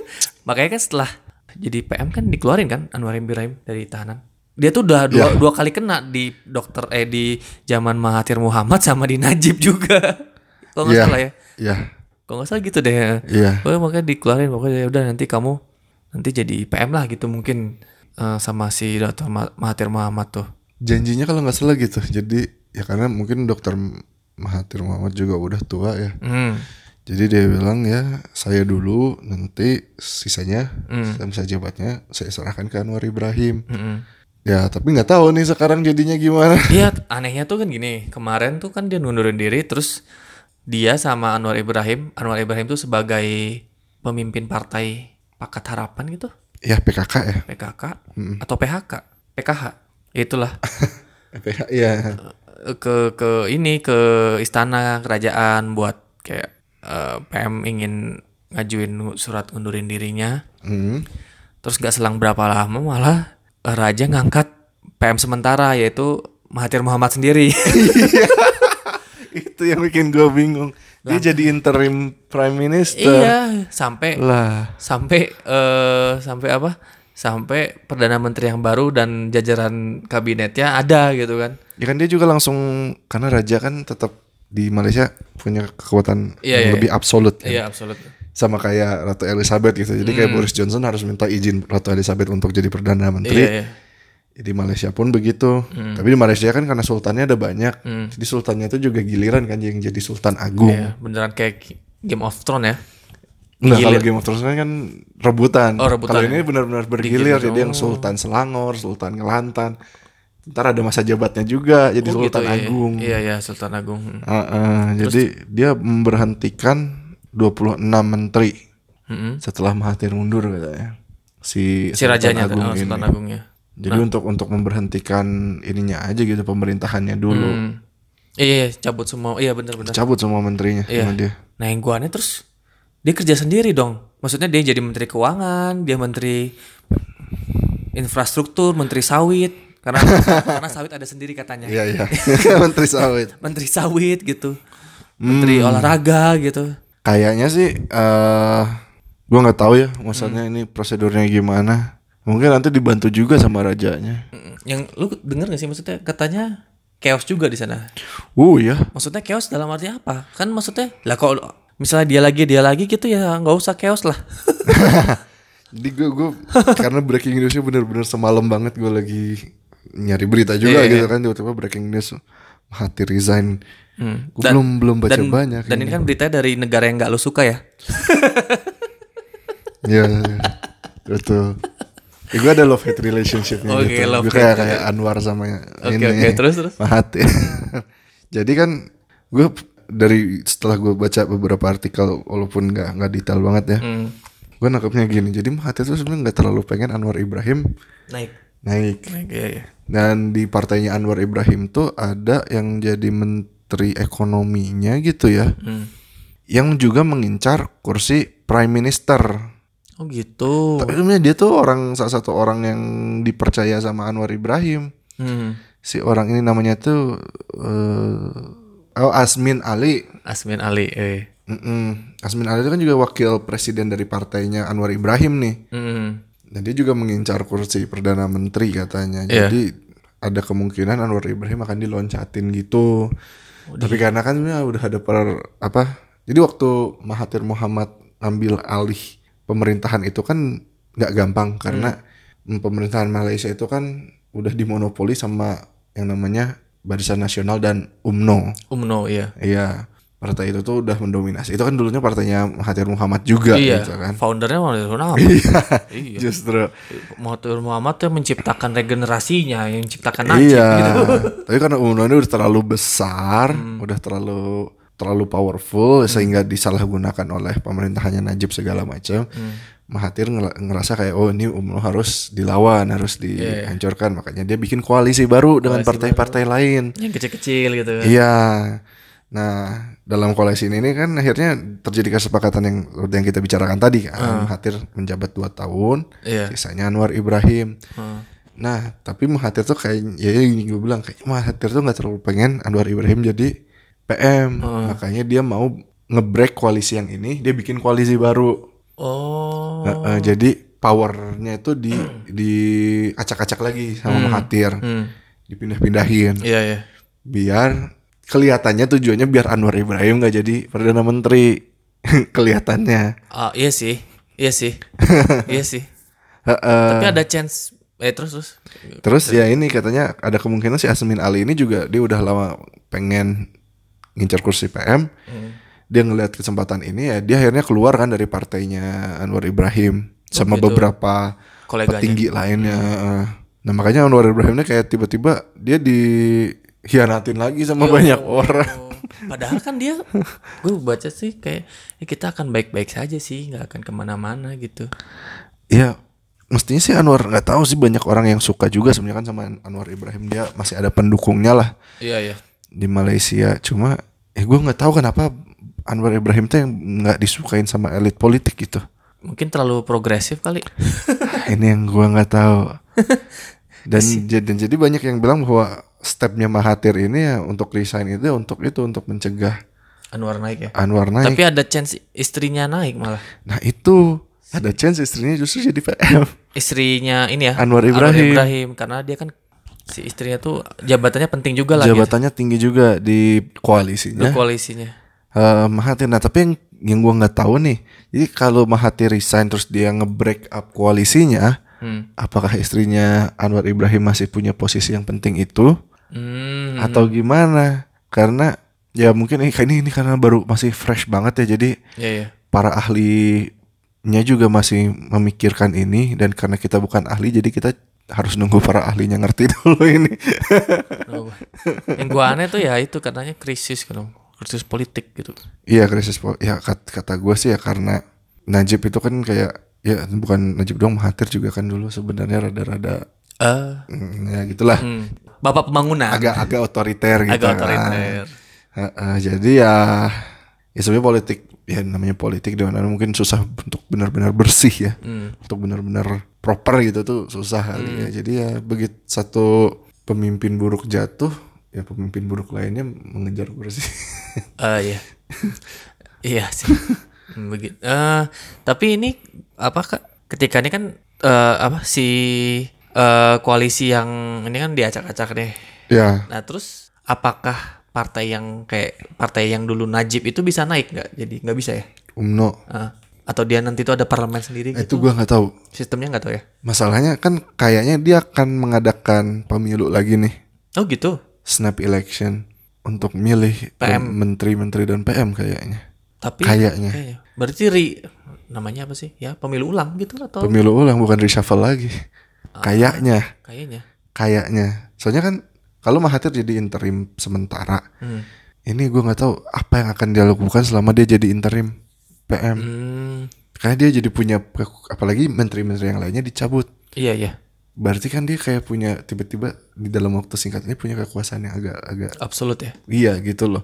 [LAUGHS] Makanya kan setelah jadi PM kan dikeluarin kan Anwar Ibrahim dari tahanan. Dia tuh udah dua, dua kali kena di dokter eh di zaman Mahathir Muhammad sama di Najib juga. [LAUGHS] Kalau nggak Iya. salah ya. Iya. Kalau nggak salah gitu deh. Iya. Pokoknya makanya dikeluarin pokoknya ya udah nanti kamu nanti jadi PM lah gitu mungkin eh, sama si Dr. Ma- Mahathir Muhammad tuh. Janjinya kalau nggak salah gitu. Jadi ya karena mungkin dokter Mahathir Muhammad juga udah tua ya. Hmm. Jadi dia bilang ya saya dulu nanti sisanya Hmm. masa jabatnya saya serahkan ke Anwar Ibrahim. Mm-mm. Ya tapi nggak tahu nih sekarang jadinya gimana. [LAUGHS] Iya, anehnya tuh kan gini. Kemarin tuh kan dia ngundurin diri, terus dia sama Anwar Ibrahim, Anwar Ibrahim tuh sebagai pemimpin partai Pakat Harapan gitu, Ya PKK ya. PKK atau PHK, PKH. Itulah [LAUGHS] PKK ya. ke ke ini ke istana kerajaan buat kayak eh, PM ingin ngajuin surat ngundurin dirinya. Hmm. Terus gak selang berapa lama malah eh, raja ngangkat PM sementara yaitu Mahathir Muhammad sendiri. [LAUGHS] Itu yang bikin gue bingung. Dia jadi interim prime minister. iya, sampai Lah. sampai eh sampai apa? Sampai perdana menteri yang baru dan jajaran kabinetnya ada gitu kan. Ya kan dia juga langsung karena raja kan tetap di Malaysia punya kekuatan Iya, yang iya, lebih absolut kan. Iya, absolut. Sama kayak Ratu Elizabeth gitu. Jadi kayak Boris Johnson harus minta izin Ratu Elizabeth untuk jadi perdana menteri. Iya, iya. Di Malaysia pun begitu. Tapi di Malaysia kan karena sultannya ada banyak. Jadi sultannya itu juga giliran kan yang jadi sultan agung. Iya, beneran kayak Game of Thrones ya. Gilir. kalau Game of Thrones kan, kan rebutan. Oh, rebutan Kalau ya. ini benar-benar bergilir jadi yang Sultan Selangor, Sultan Kelantan. Ntar ada masa jabatnya juga jadi Oh, Sultan gitu. Agung. Iya, iya, Sultan Agung. Hmm. Ah, ah, jadi dia memberhentikan 26 menteri Mm-mm. setelah Mahathir mundur katanya. Si, Si rajanya Sultan oh, Agung ini. Sultan Agungnya. Jadi untuk untuk memberhentikan ininya aja gitu pemerintahannya dulu. Hmm. Iya, iya, cabut semua. Iya, bener-bener. Cabut semua menterinya Iya. sama dia. Nah yang gua aneh terus dia kerja sendiri dong. Maksudnya dia jadi menteri keuangan, dia menteri infrastruktur, menteri sawit. Karena [LAUGHS] karena sawit ada sendiri katanya. Iya iya. [LAUGHS] Menteri sawit. Menteri sawit gitu. Menteri olahraga gitu. Kayaknya sih eh gua nggak tahu ya maksudnya Hmm. ini prosedurnya gimana. Mungkin nanti dibantu juga sama rajanya. Yang lu denger gak sih maksudnya katanya chaos juga di sana. Uh ya. Maksudnya chaos dalam arti apa? Kan maksudnya lah kalau misalnya dia lagi dia lagi gitu ya nggak usah chaos lah. [LAUGHS] Jadi gue gue karena breaking newsnya bener-bener semalam banget gue lagi nyari berita juga Iya, gitu kan tiba-tiba breaking news Mahathir resign. Hmm. Gue belum belum baca dan, banyak. Dan ini kan berita dari negara yang nggak lu suka ya. [LAUGHS] Iya. betul. Ya, gue ada love hate relationshipnya [LAUGHS] Oke, gitu. love Gue kayak kayak Anwar sama Oke, ini. oke, terus, terus? [LAUGHS] Mahathir. Jadi kan gue dari setelah gue baca beberapa artikel walaupun nggak nggak detail banget ya. Hmm. Gue nangkepnya gini. Jadi Mahathir tuh sebenarnya nggak terlalu pengen Anwar Ibrahim Naik. Naik. Naik ya, ya. Dan di partainya Anwar Ibrahim tuh ada yang jadi men- menteri ekonominya gitu ya, Hmm. yang juga mengincar kursi prime minister. Oh gitu. Tapi sebenarnya dia tuh orang salah satu orang yang dipercaya sama Anwar Ibrahim. Hmm. Si orang ini namanya tuh eh oh Asmin Ali. Asmin Ali. Eh. Mm-mm. Asmin Ali itu kan juga wakil presiden dari partainya Anwar Ibrahim nih. Hmm. Dan dia juga mengincar kursi perdana menteri katanya. Iya. Jadi ada kemungkinan Anwar Ibrahim akan diloncatin gitu. Tapi karena kan sebenarnya udah ada per apa? Jadi waktu Mahathir Muhammad ngambil alih pemerintahan itu kan nggak gampang karena pemerintahan Malaysia itu kan udah dimonopoli sama yang namanya Barisan Nasional dan UMNO. Umno ya. Iya, partai itu tuh udah mendominasi. Itu kan dulunya partainya Mahathir Muhammad juga Iya. gitu kan. Foundernya Mahathir Muhammad. [LAUGHS] iya. Justru Mahathir Muhammad tuh menciptakan regenerasinya, yang menciptakan Najib iya. gitu. [LAUGHS] Tapi karena ini udah terlalu besar, udah terlalu terlalu powerful sehingga disalahgunakan oleh pemerintahannya Najib segala macam. Mahathir ngel- ngerasa kayak oh ini UMNO harus dilawan, harus dihancurkan. Makanya dia bikin koalisi baru dengan partai-partai lain. Yang kecil-kecil gitu kan. Iya. Nah, dalam koalisi ini kan akhirnya terjadi kesepakatan yang yang kita bicarakan tadi kan. Mahathir menjabat dua tahun, Iya. sisanya Anwar Ibrahim. Hmm. Nah, tapi Mahathir tuh kayak ya yang gue bilang kayak Mahathir tuh nggak terlalu pengen Anwar Ibrahim jadi PM. Makanya dia mau ngebreak koalisi yang ini, dia bikin koalisi baru. Oh. Nah, eh, jadi powernya itu di di acak-acak lagi sama Mahathir. Hmm. Dipindah-pindahin Iya, iya. biar kelihatannya tujuannya biar Anwar Ibrahim nggak jadi perdana menteri [LAUGHS] kelihatannya Ah, iya sih. Iya sih. [LAUGHS] iya sih. Heeh. Tapi ada chance eh terus terus. terus ya ini katanya ada kemungkinan si Asmin Ali ini juga dia udah lama pengen ngincar kursi PM dia ngelihat kesempatan ini ya dia akhirnya keluar kan dari partainya Anwar Ibrahim sama gitu. beberapa Koleganya. petinggi lainnya Heeh. nah makanya Anwar Ibrahim ini kayak tiba-tiba dia dihianatin lagi sama banyak orang Oh, Padahal kan dia, gue baca sih kayak ya kita akan baik-baik saja sih, nggak akan ke mana-mana gitu. Ya mestinya sih Anwar nggak tahu sih banyak orang yang suka juga sebenarnya kan sama Anwar Ibrahim dia masih ada pendukungnya lah Iya iya. di Malaysia cuma eh gue nggak tahu kenapa Anwar Ibrahim tuh yang nggak disukain sama elit politik gitu Mungkin terlalu progresif kali. ini yang gue nggak tahu [LAUGHS] dan jadi dan jadi banyak yang bilang bahwa stepnya Mahathir ini ya untuk resign itu ya untuk itu untuk mencegah Anwar naik ya. Anwar naik Tapi ada chance istrinya naik malah. nah itu ada chance istrinya justru jadi PM Istrinya ini ya. Anwar Ibrahim. Ibrahim karena dia kan si istrinya tuh jabatannya penting juga lah. gitu, jabatannya tinggi juga di koalisinya koalisinya. Eh, Mahathir. Nah tapi yang yang gue nggak tahu nih. Jadi kalau Mahathir resign terus dia nge-break up koalisinya, Hmm. apakah istrinya Anwar Ibrahim masih punya posisi yang penting itu Hmm. atau gimana? Karena ya mungkin ini ini ini karena baru masih fresh banget ya. Jadi Iya iya. para ahlinya juga masih memikirkan ini dan karena kita bukan ahli jadi kita harus nunggu para ahlinya ngerti [LAUGHS] dulu ini. Oh, Yang gua aneh tuh ya itu katanya krisis kan, krisis politik gitu. Iya krisis pol- ya kat- kata gue sih ya karena Najib itu kan kayak ya bukan Najib dong Mahathir juga kan dulu sebenarnya rada-rada mm, ya gitulah hmm. Bapak pembangunan. agak-agak otoriter gitu Agak kan. otoriter. Heeh, jadi ya ya sebenarnya politik ya namanya politik di mana mungkin susah untuk benar-benar bersih ya Hmm. untuk benar-benar proper gitu tuh susah kali ya jadi ya begitu satu pemimpin buruk jatuh ya pemimpin buruk lainnya mengejar kursi Eh iya. [LAUGHS] iya sih. Hmm, Begitu. Eh tapi ini apa Kak? Ketika ini kan eh apa si eh koalisi yang ini kan diacak-acak deh. ya Nah, terus apakah partai yang kayak partai yang dulu Najib itu bisa naik nggak? Jadi nggak bisa ya? umno Eh, atau dia nanti tuh ada parlemen sendiri itu gitu? gua nggak tahu Sistemnya nggak tahu ya? Masalahnya kan kayaknya dia akan mengadakan pemilu lagi nih, Oh gitu. snap election untuk milih PM. menteri-menteri dan PM kayaknya. Tapi Kayaknya. Berarti ri namanya apa sih? Ya pemilu ulang gitu atau Pemilu ulang bukan reshuffle lagi. Kayaknya, kayaknya? kayaknya. Soalnya kan kalau Mahathir jadi interim sementara, Hmm. ini gua nggak tahu apa yang akan dia lakukan selama dia jadi interim PM. Hmm, Karena dia jadi punya apalagi menteri-menteri yang lainnya dicabut. iya iya. berarti kan dia kayak punya tiba-tiba di dalam waktu singkat ini punya kekuasaan yang agak-agak Absolut ya. iya gitu loh.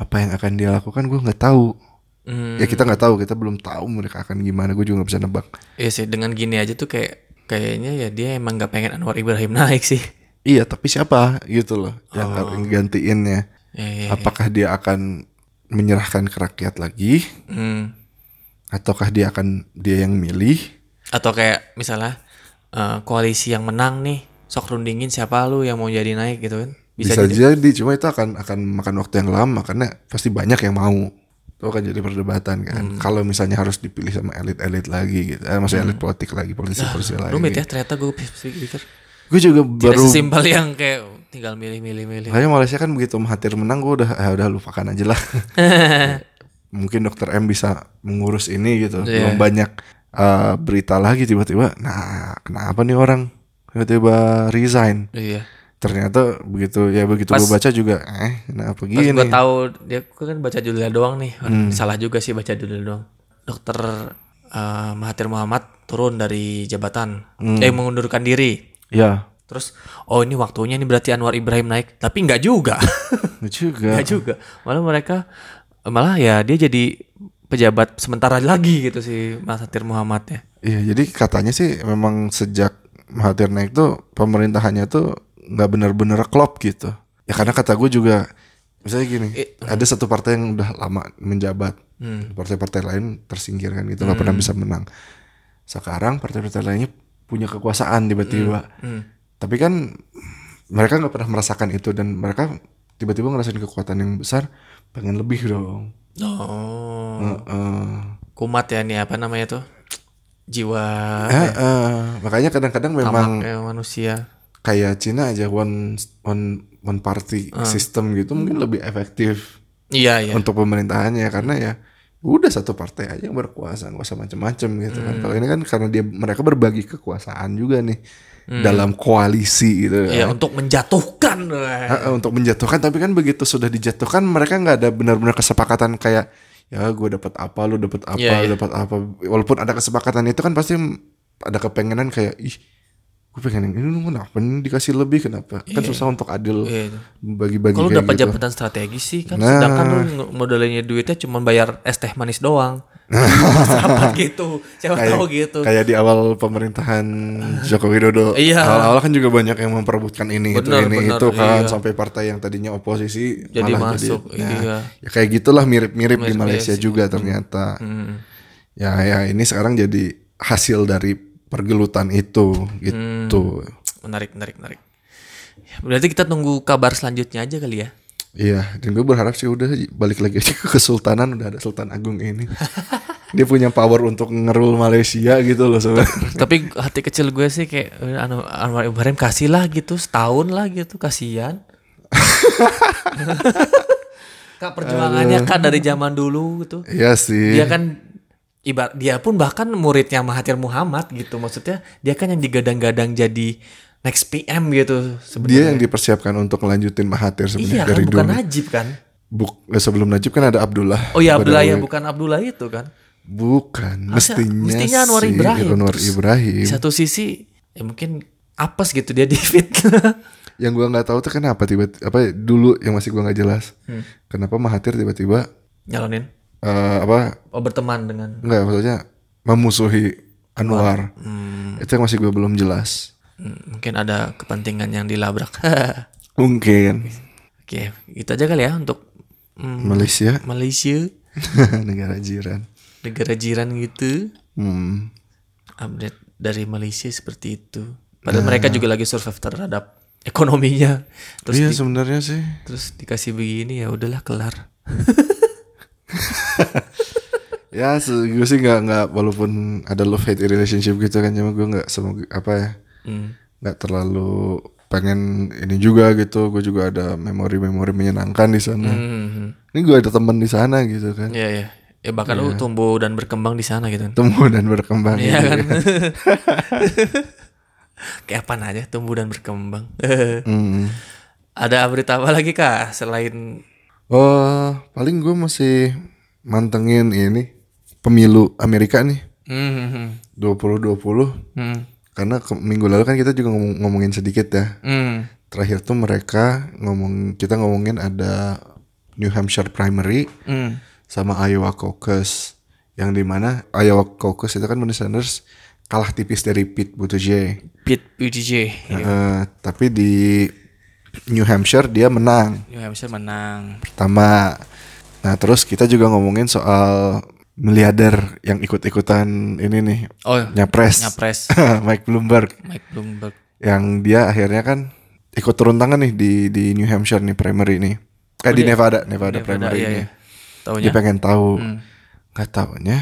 Apa yang akan dia lakukan gue nggak tahu. Hmm. Ya kita nggak tahu, kita belum tahu mereka akan gimana. Gue juga nggak bisa nebak. Iya sih dengan gini aja tuh kayak kayaknya ya dia emang nggak pengen Anwar Ibrahim [LAUGHS] naik sih. Iya, tapi siapa gitu loh yang akan gantiinnya? Ya, ya, ya. Apakah dia akan menyerahkan ke rakyat lagi, Hmm. ataukah dia akan dia yang milih? Atau kayak misalnya eh, koalisi yang menang nih, sok rundingin siapa lu yang mau jadi naik gitu kan? Bisa, Bisa, jadi. jadi, cuma itu akan akan makan waktu yang lama karena pasti banyak yang mau. Itu akan jadi perdebatan kan. Hmm. Kalau misalnya harus dipilih sama elit-elit lagi gitu, eh, maksudnya elit politik lagi, politisi-politisi lagi. Rumit ya ternyata gue pikir. Gue juga Tidak baru sesimpel yang kayak tinggal milih-milih-milih. Makanya Malaysia kan begitu Mahathir menang gue udah ah, udah lupakan aja lah. [LAUGHS] Mungkin dokter M bisa mengurus ini gitu. Iya. Belum banyak uh, berita lagi tiba-tiba. Nah, kenapa nih orang tiba-tiba resign? Iya. Ternyata begitu ya begitu Pas- gue baca juga eh kenapa Pas gini? gue tahu dia gue kan baca judulnya doang nih. Hmm. Salah juga sih baca judul doang. Dokter eh, Mahathir Muhammad turun dari jabatan, Hmm. eh mengundurkan diri. Ya, Terus oh ini waktunya ini berarti Anwar Ibrahim naik, tapi nggak juga, [LAUGHS] nggak juga. nggak juga. Malah mereka malah ya dia jadi pejabat sementara lagi gitu sih Mahathir Muhammad ya. Iya, jadi katanya sih memang sejak Mahathir naik tuh pemerintahannya tuh nggak benar-benar klop gitu. Ya karena kata gue juga misalnya gini, Eh, ada satu partai yang udah lama menjabat, Hmm. partai-partai lain tersingkirkan gitu, nggak pernah bisa menang. Sekarang partai-partai lainnya punya kekuasaan tiba-tiba, Hmm. tapi kan mereka nggak pernah merasakan itu dan mereka tiba-tiba ngerasain kekuatan yang besar, pengen lebih dong. Oh, Heeh. kumat ya nih apa namanya tuh jiwa Heeh. makanya kadang-kadang memang tamaknya manusia. Kayak Cina aja one one one party system gitu mungkin lebih efektif Iya iya. untuk pemerintahannya karena ya udah satu partai aja yang berkuasa nggak usah macem-macem gitu kan kalau ini kan karena dia mereka berbagi kekuasaan juga nih dalam koalisi gitu kan Iya untuk menjatuhkan. Heeh, untuk menjatuhkan tapi kan begitu sudah dijatuhkan mereka nggak ada benar-benar kesepakatan kayak ya gue dapat apa lu dapat apa lu iya. dapat apa walaupun ada kesepakatan itu kan pasti ada kepengenan kayak ih gue pengen yang ini kenapa dikasih lebih kenapa kan susah untuk adil Iya. bagi-bagi Kalau dapat gitu. jabatan strategis sih kan, Nah. sedangkan lu modelnya duitnya cuma bayar es teh manis doang. Apa [LAUGHS] gitu? Siapa kayak, tahu gitu. kayak di awal pemerintahan Joko Widodo Iya. awal-awal kan juga banyak yang memperebutkan ini itu Bener, ini bener, itu kan iya. sampai partai yang tadinya oposisi Jadi malah masuk, jadi nah, iya. ya kayak gitulah mirip-mirip di Malaysia iya juga ternyata Hmm. ya ya ini sekarang jadi hasil dari pergelutan itu gitu Menarik, menarik, menarik. Ya, berarti kita tunggu kabar selanjutnya aja kali ya. iya dan gue berharap sih udah balik lagi aja ke kesultanan udah ada Sultan Agung ini [LAUGHS] dia punya power untuk ngerul Malaysia gitu loh sebenarnya Tapi hati kecil gue sih kayak eh, Anu- Anwar Ibrahim kasih lah gitu setahun lah gitu kasihan. [LAUGHS] Kak perjuangannya kak dari zaman dulu gitu. iya sih Dia kan ibarat dia pun bahkan muridnya Mahathir Muhammad gitu maksudnya dia kan yang digadang-gadang jadi next PM gitu dia sebenarnya. yang dipersiapkan untuk ngelanjutin Mahathir sebenarnya Iya kan dari bukan dulu Najib kan? Buk, eh, sebelum Najib kan ada Abdullah Oh iya Abdullah ya bukan Abdullah itu kan. bukan mestinya mestinya Anwar sih Ibrahim. Anwar Ibrahim Di satu sisi ya mungkin apes gitu dia di fit. [LAUGHS] yang gua nggak tahu tuh kenapa tiba apa dulu yang masih gua nggak jelas Hmm. kenapa Mahathir tiba-tiba Nyalonin. Eh, apa Oh berteman dengan Enggak maksudnya memusuhi Anwar. hmm, Itu yang masih gue belum jelas. hmm, mungkin ada kepentingan yang dilabrak. [LAUGHS] Mungkin Oke, itu aja kali ya untuk hmm, Malaysia Malaysia, [LAUGHS] negara jiran. negara jiran gitu. Hmm. Update dari Malaysia seperti itu. Padahal mereka juga lagi survive terhadap ekonominya. Terus iya sebenarnya sih. terus dikasih begini ya udahlah kelar. [LAUGHS] [LAUGHS] Ya gue sih nggak nggak walaupun ada love hate relationship gitu kan cuma gue nggak semoga apa ya Hmm. nggak terlalu pengen ini juga gitu. Gue juga ada memori-memori menyenangkan di sana. Hmm. Ini gue ada teman di sana gitu kan. Ya ya. Ya bahkan lu tumbuh dan berkembang di sana gitu kan. Tumbuh dan berkembang. Iya gitu kan. [LAUGHS] Kayak apaan aja tumbuh dan berkembang. Hmm. Ada berita apa lagi kak selain Oh, paling gue masih mantengin ini pemilu Amerika nih hmm, hmm, 2020 hmm. karena ke- minggu lalu kan kita juga ngomong- ngomongin sedikit ya. Hmm. Terakhir tuh mereka ngomong kita ngomongin ada New Hampshire primary Hmm. sama Iowa caucus yang di mana Iowa caucus itu kan Bernie Sanders kalah tipis dari Pete Buttigieg. Pete Buttigieg. Eh, tapi di New Hampshire dia menang New Hampshire menang. pertama. Nah terus kita juga ngomongin soal miliarder yang ikut-ikutan ini nih Oh, nyapres, nyapres [LAUGHS] Mike Bloomberg Mike Bloomberg. yang dia akhirnya kan ikut turun tangan nih di di New Hampshire nih primary nih. Eh di dia- Nevada, Nevada, Nevada, primary iya, ini. iya. Taunya. Dia pengen tahu. Hmm. Nggak taunya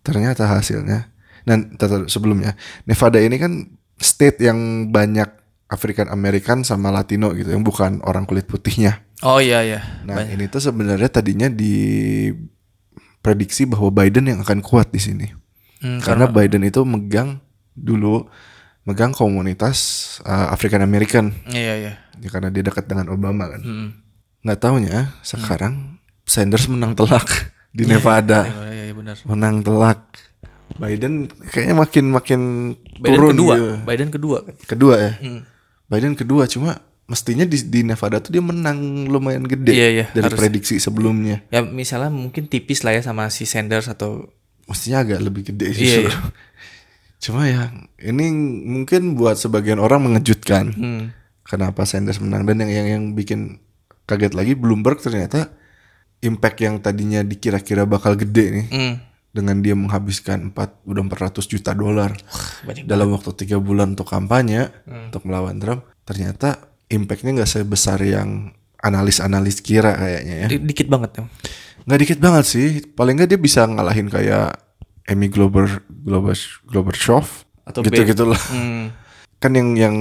ternyata hasilnya. Dan sebelumnya Nevada ini kan state yang banyak African American sama Latino gitu yang bukan orang kulit putihnya. Oh iya iya. Nah, Banyak. ini tuh sebenarnya tadinya diprediksi bahwa Biden yang akan kuat di sini. Hmm, Karena Biden itu megang dulu megang komunitas uh, African American Iya iya. ya, karena dia dekat dengan Obama kan. Hmm. Nggak taunya sekarang Sanders menang telak [LAUGHS] di Nevada. Iya iya, iya benar. Menang telak. Biden kayaknya makin makin Biden turun kedua. gitu. Biden kedua kan. Kedua ya. Hmm. Biden kedua cuma mestinya di, di Nevada tuh dia menang lumayan gede Iya, iya, dari harus. prediksi sebelumnya. Ya misalnya mungkin tipis lah ya sama si Sanders atau Mestinya agak lebih gede sih. Iya, justru. [LAUGHS] Cuma ya ini mungkin buat sebagian orang mengejutkan. hmm. Kenapa Sanders menang dan yang yang yang bikin kaget lagi Bloomberg ternyata impact yang tadinya dikira-kira bakal gede nih Hmm. Dengan dia menghabiskan 4 udah 400 juta dolar dalam waktu tiga bulan untuk kampanye Hmm. untuk melawan Trump ternyata impactnya nggak sebesar yang analis-analis kira kayaknya ya Di- dikit banget ya. nggak dikit banget sih paling nggak dia bisa ngalahin kayak Amy Glover Glover Glover Atau gitu gitulah Hmm. kan yang yang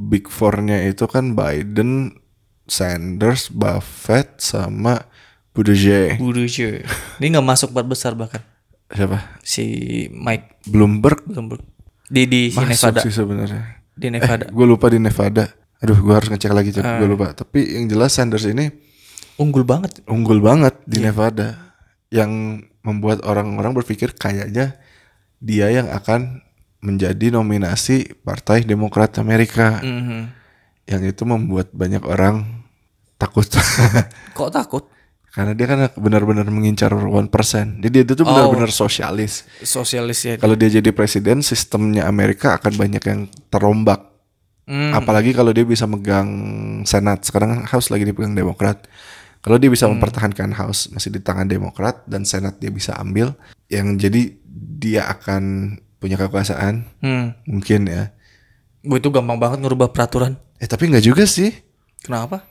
big four-nya itu kan Biden Sanders Buffett sama Buttigieg Buttigieg. Ini nggak masuk empat besar bahkan siapa si Mike Bloomberg Bloomberg di di si masuk Nevada. sih sebenarnya Di Nevada. gue lupa di Nevada aduh gue harus ngecek lagi gue Ah. lupa tapi yang jelas Sanders ini Unggul banget. unggul banget di Iya. Nevada yang membuat orang-orang berpikir kayaknya dia yang akan menjadi nominasi Partai Demokrat Amerika Mhm. yang itu membuat banyak orang takut [LAUGHS] Kok takut? Karena dia kan benar-benar mengincar 1%. Jadi dia tuh Oh. benar-benar sosialis. Sosialis ya. Kalau dia jadi presiden, sistemnya Amerika akan banyak yang terombak. Hmm. Apalagi kalau dia bisa megang Senat. Sekarang House lagi dipegang Demokrat. Kalau dia bisa Hmm. mempertahankan House masih di tangan Demokrat dan Senat dia bisa ambil, yang jadi dia akan punya kekuasaan Hmm. mungkin ya. Gue itu gampang banget ngerubah peraturan. Eh tapi nggak juga sih, Kenapa?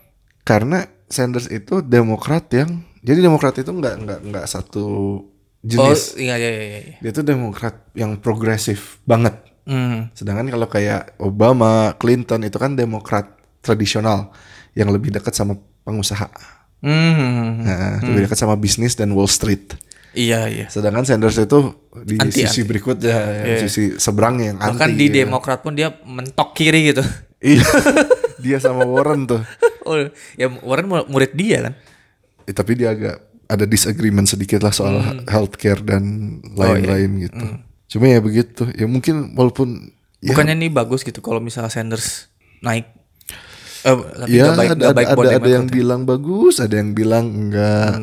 karena Sanders itu Demokrat yang jadi Demokrat itu nggak nggak nggak satu jenis. Oh iya iya iya. iya. Dia tuh Demokrat yang progresif banget. Hmm. Sedangkan kalau kayak Obama, Clinton itu kan Demokrat tradisional yang lebih dekat sama pengusaha. Hmm. Nah, lebih dekat sama bisnis dan Wall Street. Iya iya. Sedangkan Sanders itu di Anti, sisi anti. berikutnya, yang Iya. sisi seberangnya yang Bahkan anti. di gitu. Demokrat pun dia mentok kiri gitu. Iya. [LAUGHS] dia sama Warren tuh. [LAUGHS] Oh, ya Warren mu- murid dia kan. Eh, tapi dia agak ada disagreement sedikit lah soal Hmm. healthcare dan Oh, iya. lain-lain gitu. Cuma ya begitu. Ya mungkin walaupun ya, Bukannya ini bagus gitu kalau misalnya Sanders naik. Tapi ya baik, ada, baik ada, ada, yang ya. bilang bagus, ada yang bilang enggak.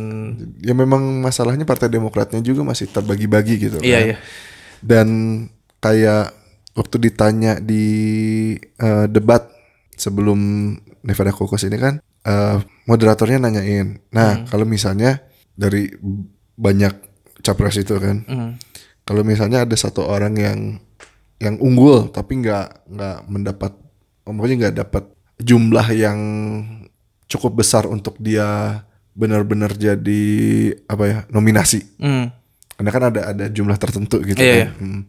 Ya memang masalahnya Partai Demokratnya juga masih terbagi-bagi gitu. Iya kan. iya. Dan kayak waktu ditanya di eh, debat sebelum Nevada Caucus ini kan eh, moderatornya nanyain. Nah, kalau misalnya dari banyak capres itu kan, Hmm. kalau misalnya ada satu orang yang yang unggul tapi nggak nggak mendapat pokoknya nggak dapat jumlah yang cukup besar untuk dia benar-benar jadi apa ya nominasi Hmm. karena kan ada ada jumlah tertentu gitu Iya, kan iya. Hmm.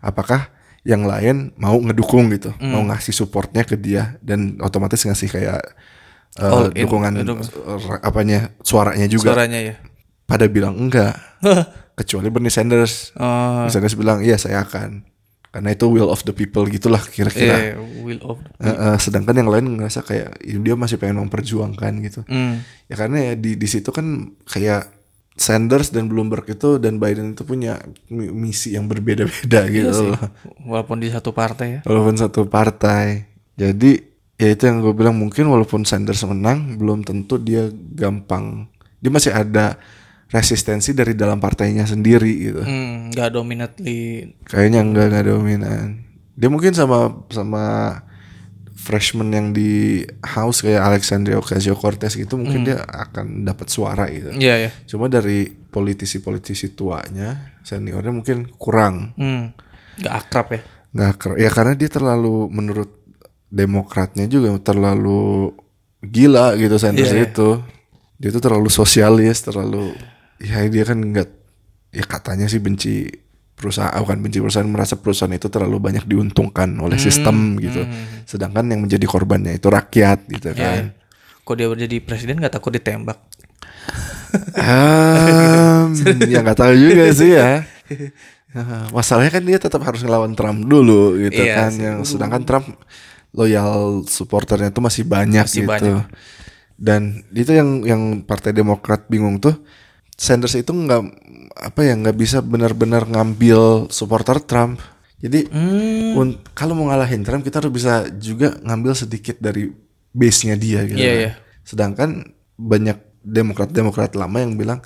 apakah yang lain mau ngedukung gitu Hmm. mau ngasih supportnya ke dia dan otomatis ngasih kayak uh, All in, dukungan dukung. uh, apanya suaranya juga Suaranya ya. pada bilang enggak kecuali Bernie Sanders Oh, Bernie Sanders bilang iya saya akan karena itu will of the people gitulah kira-kira iya, will of. Eh, eh, sedangkan yang lain ngerasa kayak "Ih, dia masih pengen memperjuangkan gitu Hmm. ya karena ya di di situ kan kayak Sanders dan Bloomberg itu dan Biden itu punya mi- misi yang berbeda-beda gitu Iya sih. loh. Walaupun di satu partai ya. Walaupun satu partai. Jadi ya itu yang gue bilang mungkin walaupun Sanders menang belum tentu dia gampang. Dia masih ada resistensi dari dalam partainya sendiri gitu. Hmm, nggak dominantly. Kayaknya enggak enggak dominan. Dia mungkin sama sama freshman yang di House kayak Alexandria Ocasio-Cortez gitu mungkin dia akan dapat suara gitu. Iya ya. Cuma dari politisi-politisi tuanya, seniornya mungkin kurang. Hmm, nggak akrab ya. Nggak ker- ya karena dia terlalu menurut demokratnya juga terlalu gila gitu Sanders Iya, iya. itu. Dia tuh terlalu sosialis, terlalu ya dia kan nggak ya katanya sih benci perusahaan bukan benci perusahaan merasa perusahaan itu terlalu banyak diuntungkan oleh Hmm, sistem gitu. Sedangkan yang menjadi korbannya itu rakyat gitu Iya. kan. Kok dia jadi presiden nggak takut ditembak? Um, [LAUGHS] ya nggak tahu juga sih ya. [LAUGHS] Ah, Masalahnya kan dia tetap harus ngelawan Trump dulu gitu Iya kan. sih. Yang sedangkan Trump loyal supporternya tuh masih banyak Masih gitu. banyak. Dan itu yang yang Partai Demokrat bingung tuh Sanders itu nggak apa ya nggak bisa benar-benar ngambil supporter Trump. Jadi Hmm. kalau mau ngalahin Trump kita harus bisa juga ngambil sedikit dari base-nya dia gitu. Iya, kan. iya. Sedangkan banyak demokrat-demokrat lama yang bilang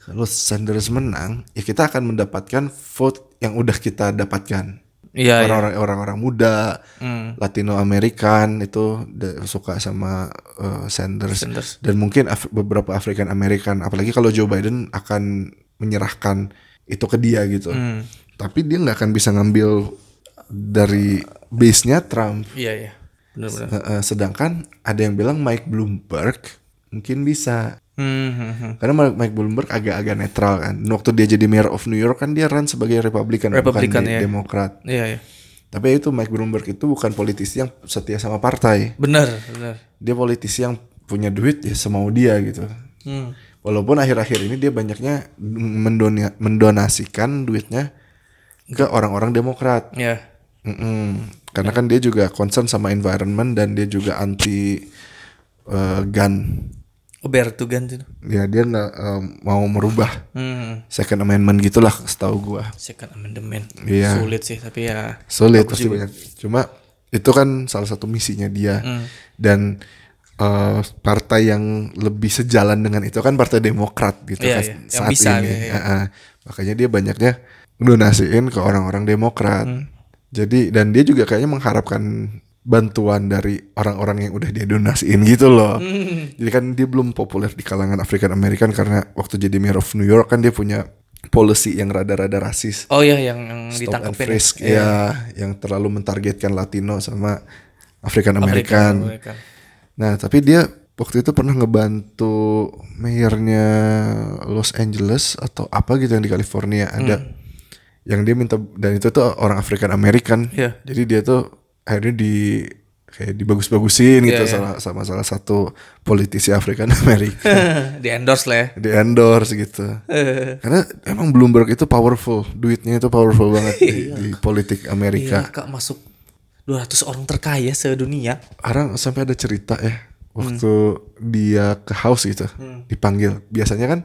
kalau Sanders menang, ya kita akan mendapatkan vote yang udah kita dapatkan. Iya. iya. Orang-orang orang-orang muda, Hmm. Latino American itu suka sama uh, Sanders. Sanders. dan mungkin Af- beberapa African American, apalagi kalau Joe Biden akan menyerahkan itu ke dia gitu. Hmm. Tapi dia nggak akan bisa ngambil dari base-nya Trump. Iya iya. Benar-benar. Eh, eh, sedangkan ada yang bilang Mike Bloomberg mungkin bisa. Hmm, hmm, hmm. Karena Mike Bloomberg agak-agak netral kan. Waktu dia jadi mayor of New York kan dia run sebagai Republican, Republican, bukan ya. Demokrat. Iya iya. Tapi itu Mike Bloomberg itu bukan politisi yang setia sama partai. Benar benar. Dia politisi yang punya duit ya semau dia gitu. Hmm. Walaupun akhir-akhir ini dia banyaknya mendona- mendonasikan duitnya ke orang-orang Demokrat. Iya. Mm-mm. Karena kan dia juga concern sama environment dan dia juga anti uh, gun. Uber tuh ganti. Ya dia nggak um, mau merubah Hmm. Second Amendment gitulah setahu gua. Second amendment. Iya. Sulit sih tapi ya. Sulit pasti banyak. Cuma itu kan salah satu misinya dia Hmm. dan uh, partai yang lebih sejalan dengan itu kan Partai Demokrat gitu Iya, kan iya. Yang saat bisa, ini. iya, iya. Uh-uh. Makanya dia banyaknya donasiin ke orang-orang Demokrat. Hmm. Jadi dan dia juga kayaknya mengharapkan bantuan dari orang-orang yang udah dia donasiin gitu loh. Hmm. Jadi kan dia belum populer di kalangan African American karena waktu jadi mayor of New York kan dia punya policy yang rada-rada rasis. Oh iya yang, yang Stop and frisk ya. ya yang terlalu mentargetkan Latino sama African American. American. American. Nah, tapi dia waktu itu pernah ngebantu mayornya Los Angeles atau apa gitu yang di California ada Hmm. yang dia minta dan itu tuh orang African American. Iya. Jadi dia tuh akhirnya di kayak dibagus-bagusin gitu Iya, iya. sama sama salah satu politisi African American [LAUGHS] di endorse lah ya. di endorse gitu. [LAUGHS] Karena emang Bloomberg itu powerful, duitnya itu powerful banget di, [LAUGHS] di politik Iya Amerika. kak masuk 200 orang terkaya sedunia. Orang sampai ada cerita ya waktu dia ke house gitu dipanggil. Biasanya kan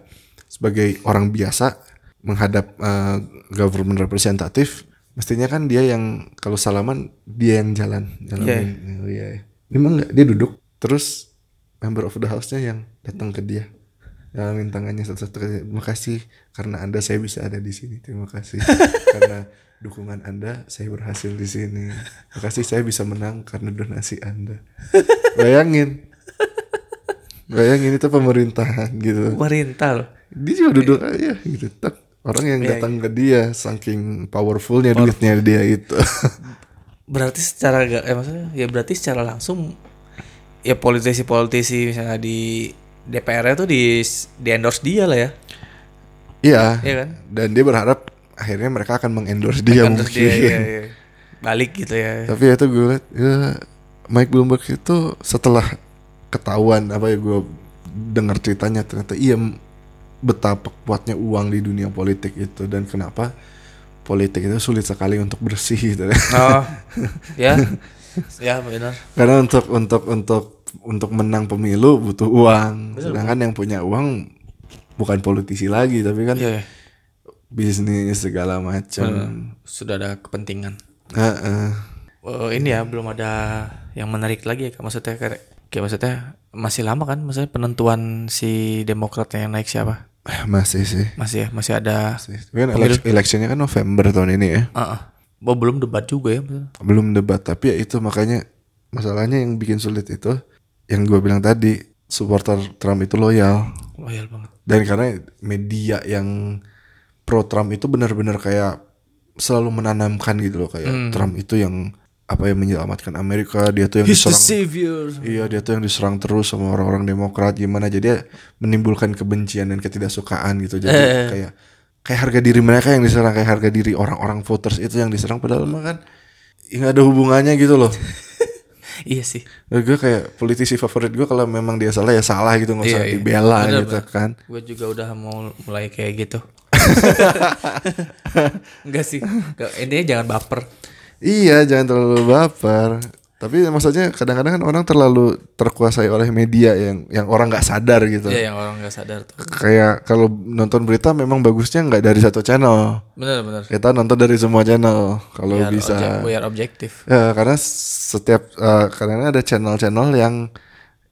sebagai orang biasa menghadap eh, government representatif, mestinya kan dia yang kalau salaman dia yang jalan, jalanin. Oh, iya. iya. Ini emang nggak dia duduk, terus member of the house-nya yang datang ke dia. Jalanin tangannya satu-satu terima kasih karena anda saya bisa ada di sini terima kasih [LAUGHS] karena dukungan anda saya berhasil di sini terima kasih saya bisa menang karena donasi anda bayangin bayangin itu pemerintahan gitu Pemerintah loh. dia juga duduk aja gitu tak orang yang Iya, datang ke dia saking powerfulnya duitnya dia itu [LAUGHS] Berarti secara gak, eh, maksudnya ya berarti secara langsung ya politisi-politisi misalnya di DPR itu di di endorse dia lah ya. iya Iya kan? dan dia berharap akhirnya mereka akan mengendorse dia Endorse mungkin dia, iya, [LAUGHS] iya. Balik gitu ya. Tapi ya itu gue liat ya Mike Bloomberg itu setelah ketahuan apa ya gue dengar ceritanya ternyata iya betapa kuatnya uang di dunia politik itu dan kenapa politik itu sulit sekali untuk bersih gitu. Oh. [LAUGHS] ya. Ya benar. Karena untuk untuk untuk untuk menang pemilu butuh uang. Sedangkan yang punya uang bukan politisi lagi tapi kan Iya, iya. bisnis segala macam. sudah ada kepentingan. Heeh. Eh, ini ya belum ada yang menarik lagi ya maksudnya kayak, kayak maksudnya masih lama kan maksudnya penentuan si Demokrat yang naik siapa [SIGHS] Masih sih. masih ya masih ada Tapi kan electionnya kan November tahun ini ya. Heeh. Oh, belum debat juga ya. Belum debat tapi ya itu makanya masalahnya yang bikin sulit itu yang gue bilang tadi supporter Trump itu loyal loyal banget dan karena media yang pro Trump itu benar-benar kayak selalu menanamkan gitu loh kayak Trump itu yang apa yang menyelamatkan Amerika dia tuh yang diserang. savior. Iya dia tuh yang diserang terus sama orang-orang Demokrat gimana. Jadi ya menimbulkan kebencian dan ketidaksukaan gitu. Jadi Eh. kayak kayak harga diri mereka yang diserang kayak harga diri orang-orang voters itu yang diserang. Padahal mah kan ya nggak ada hubungannya gitu loh. [LAUGHS] iya sih. Nah, gue kayak politisi favorit gue kalau memang dia salah ya salah gitu. Nggak usah Iya, iya. dibela Bener, gitu kan. gue juga udah mau mulai kayak gitu. [LAUGHS] Enggak sih. Intinya jangan baper Iya jangan terlalu baper. Tapi maksudnya kadang-kadang kan orang terlalu terkuasai oleh media yang yang orang nggak sadar gitu. Iya yang orang nggak sadar tuh Kayak kalau nonton berita memang bagusnya nggak dari satu channel. bener bener Kita nonton dari semua channel kalau biar, bisa. biar objektif Ya, karena setiap eh, karena ada channel-channel yang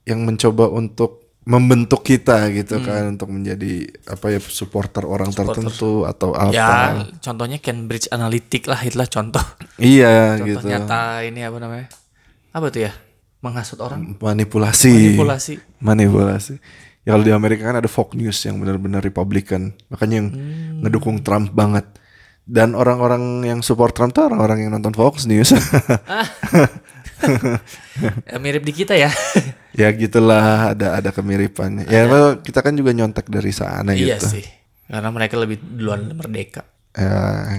yang mencoba untuk membentuk kita gitu Hmm. kan untuk menjadi apa ya supporter orang tertentu atau apa. ya contohnya Cambridge Analytic lah itulah contoh Iya contoh gitu. nyata ini apa namanya apa tuh ya menghasut orang Manipulasi. manipulasi Manipulasi. Ya kalau di Amerika kan ada Fox News yang benar-benar Republican. Makanya yang Hmm. ngedukung Trump banget. Dan orang-orang yang support Trump tuh orang-orang yang nonton Fox News. [LAUGHS] [LAUGHS] ya, [LAUGHS] mirip di kita ya [LAUGHS] ya gitulah ada ada kemiripannya. Ya emang kita kan juga nyontek dari sana iya gitu. sih karena mereka lebih duluan merdeka Ya,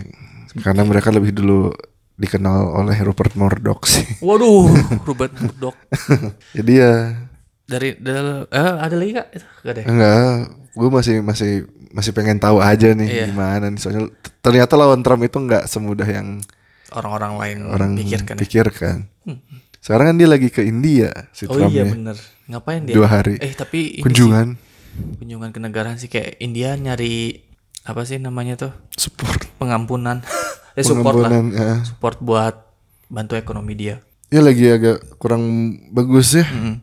karena mereka lebih dulu dikenal oleh Rupert Murdoch sih. waduh [LAUGHS] Robert Murdoch Jadi ya dari, dari eh, ada lagi kak gak ada ya? enggak, gue masih masih masih pengen tahu aja nih Iya. gimana nih. Soalnya ternyata lawan Trump itu nggak semudah yang orang-orang lain orang pikirkan ya. pikirkan. Sekarang kan dia lagi ke India si oh Trump iya ya. bener ngapain dia Dua hari. eh tapi ini Kunjungan sih, kunjungan ke negaraan sih kayak India nyari apa sih namanya tuh support pengampunan [LAUGHS] eh support lah ya. support buat bantu ekonomi dia Ya lagi agak kurang bagus ya. Mm.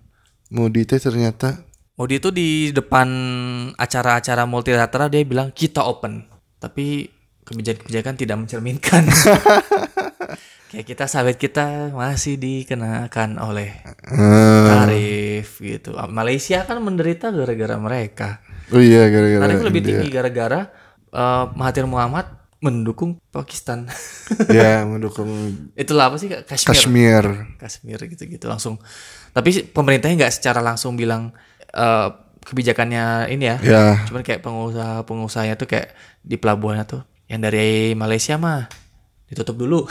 Modi teh ternyata Modi itu di depan acara-acara multilateral dia bilang kita open tapi kebijakan-kebijakan tidak mencerminkan [LAUGHS] kayak kita sawit kita masih dikenakan oleh eh, tarif gitu Malaysia kan menderita gara-gara mereka Oh iya gara-gara tarif lebih tinggi gara-gara eh, Mahathir Muhammad mendukung Pakistan ya [LAUGHS] mendukung itulah apa sih Kak? Kashmir Kashmir. Kashmir gitu-gitu langsung. Tapi pemerintahnya nggak secara langsung bilang eh, kebijakannya ini ya. Ya, Cuman kayak pengusaha-pengusahanya tuh kayak di pelabuhannya tuh yang dari Malaysia mah ditutup dulu.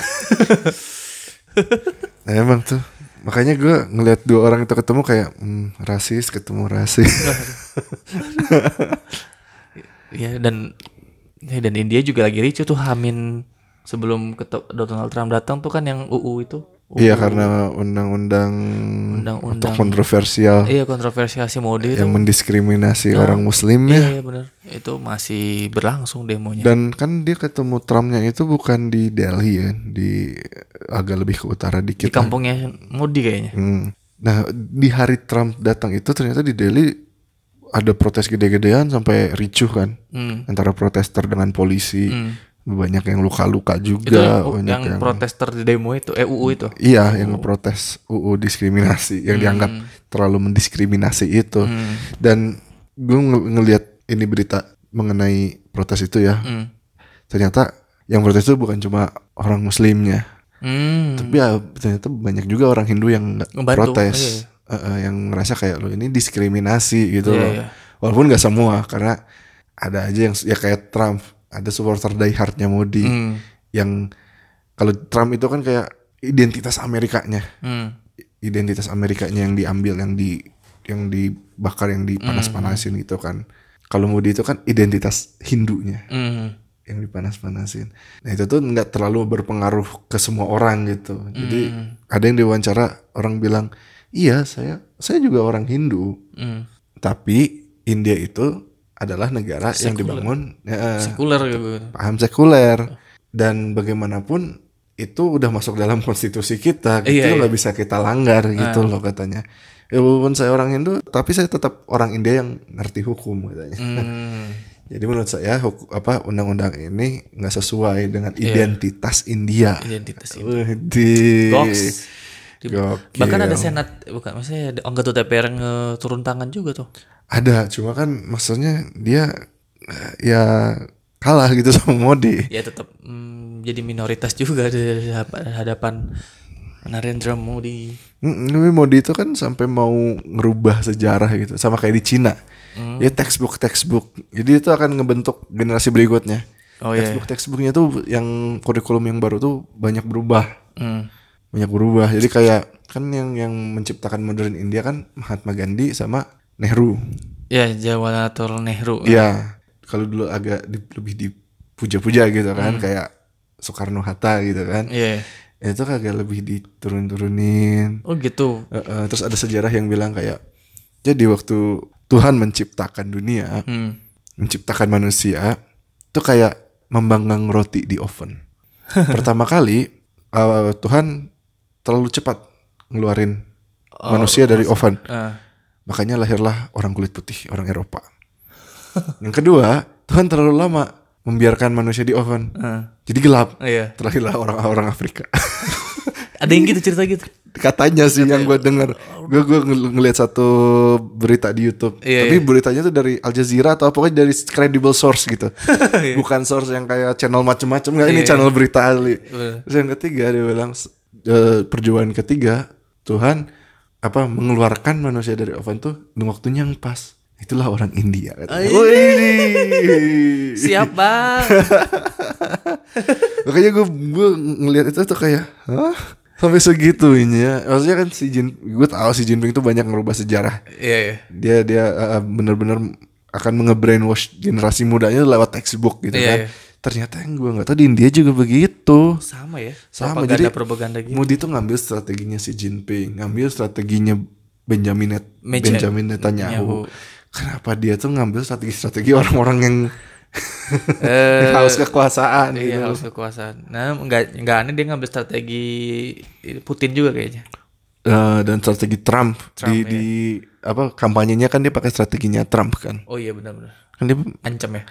nah, [LAUGHS] emang tuh. Makanya gue ngelihat dua orang itu ketemu kayak hmm, rasis ketemu rasis. [LAUGHS] ya dan ya, dan India juga lagi ricu tuh Hamin sebelum Donald Trump datang tuh kan yang UU itu. Iya karena undang-undang Undang-undang. untuk kontroversial Iya kontroversial si Modi itu. yang mendiskriminasi orang muslim ya. Iya, benar. Itu masih berlangsung demonya. Dan kan dia ketemu Trumpnya itu bukan di Delhi ya, di agak lebih ke utara di dikit. kampungnya Modi kayaknya. Hmm. Nah di hari Trump datang itu ternyata di Delhi ada protes gede-gedean sampai ricuh kan Hmm. antara protester dengan polisi. Hmm. Banyak yang luka-luka Itu juga, yang, banyak yang yang protester di demo itu, eh UU itu. Iya, yang ngeprotes UU diskriminasi yang dianggap terlalu mendiskriminasi itu. Hmm. Dan gue nge- ngelihat ini berita mengenai protes itu ya. Hmm. Ternyata yang protes itu bukan cuma orang muslimnya, Hmm. tapi ya ternyata banyak juga orang Hindu yang nggak Ngebantu, protes. Eh, eh, yang ngerasa kayak lo ini diskriminasi gitu Iya, loh. iya. Walaupun nggak semua karena ada aja yang ya kayak Trump, ada supporter diehardnya Modi Hmm. yang kalau Trump itu kan kayak identitas Amerikanya, Hmm. identitas Amerikanya yang diambil, yang di yang dibakar, yang dipanas-panasin gitu kan. Kalau Modi itu kan identitas Hindunya Hmm. yang dipanas-panasin. Nah itu tuh nggak terlalu berpengaruh ke semua orang gitu. Jadi ada yang diwawancara orang bilang, iya saya saya juga orang Hindu, Hmm. tapi India itu adalah negara yang dibangun ya, Sekuler gitu. paham sekuler. Dan bagaimanapun itu udah masuk dalam konstitusi kita. Gitu Iya, iya. nggak bisa kita langgar gitu loh katanya. Ya walaupun saya orang Hindu tapi saya tetap orang India yang ngerti hukum katanya. Hmm. [LAUGHS] jadi menurut saya hukum, apa undang-undang ini nggak sesuai dengan identitas India. Identitas Wih, di. Di- Gokil. Bahkan ada senat bukan maksudnya ada anggota DPR yang eh, turun tangan juga tuh. ada cuma kan maksudnya dia eh, ya kalah gitu [LAUGHS] sama Modi Ya tetap mm, jadi minoritas juga di hadapan- Narendra Modi. Tapi Modi itu kan sampai mau ngerubah sejarah gitu, sama kayak di Cina. Hmm. Ya textbook textbook. Jadi itu akan ngebentuk generasi berikutnya. Oh iya. textbook textbooknya tuh yang kurikulum yang baru tuh banyak berubah, Hmm. Banyak berubah. Jadi kayak kan yang yang menciptakan modern India kan Mahatma Gandhi sama Nehru. Ya Jawaharlal Nehru. Iya. Kalau dulu agak di- lebih dipuja-puja gitu kan, Hmm. kayak Soekarno Hatta gitu kan. Iya. Itu kagak lebih diturun-turunin. Oh gitu. Uh, uh, terus ada sejarah yang bilang kayak jadi waktu Tuhan menciptakan dunia, Hmm. menciptakan manusia, itu kayak membanggang roti di oven. [LAUGHS] Pertama kali uh, Tuhan terlalu cepat ngeluarin manusia dari oven, Ah. makanya lahirlah orang kulit putih, orang Eropa. yang kedua, Tuhan terlalu lama membiarkan manusia di oven, Ah. jadi gelap. Iya. Terlahirlah orang-orang Afrika. [LAUGHS] Ada yang gitu cerita gitu. katanya sih yang gue denger gue gue ngel- ngeliat satu berita di YouTube Iya, tapi beritanya tuh dari Al Jazeera atau pokoknya dari credible source gitu [LAUGHS] bukan source yang kayak channel macem-macem nggak ini Iya. channel berita Bener. terus yang ketiga dia bilang eh, perjuangan ketiga Tuhan apa mengeluarkan manusia dari oven tuh di waktunya yang pas itulah orang India katanya. Wih. Siap bang. [LAUGHS] makanya gue gue ngelihat itu tuh kayak Hah? sampai segitunya maksudnya kan si Jin gue tahu si Jinping tuh banyak ngerubah sejarah Iya iya. dia dia uh, bener-bener akan nge-brainwash generasi mudanya lewat textbook gitu Iya, kan iya. Ternyata yang gue nggak tahu di India juga begitu Sama ya. sama propaganda jadi propaganda gitu. Modi tuh ngambil strateginya si Jinping ngambil strateginya Benjamin Net Meja- Benjamin Netanyahu kenapa dia tuh ngambil strategi-strategi orang-orang yang [LAUGHS] Eh, haus kekuasaan Iya gitu. harus kekuasaan. Nah nggak nggak aneh dia ngambil strategi Putin juga kayaknya. Eh, dan strategi Trump, Trump, di iya. di apa kampanyenya kan dia pakai strateginya Trump kan. Oh iya benar-benar. Kan dia Ancam ya.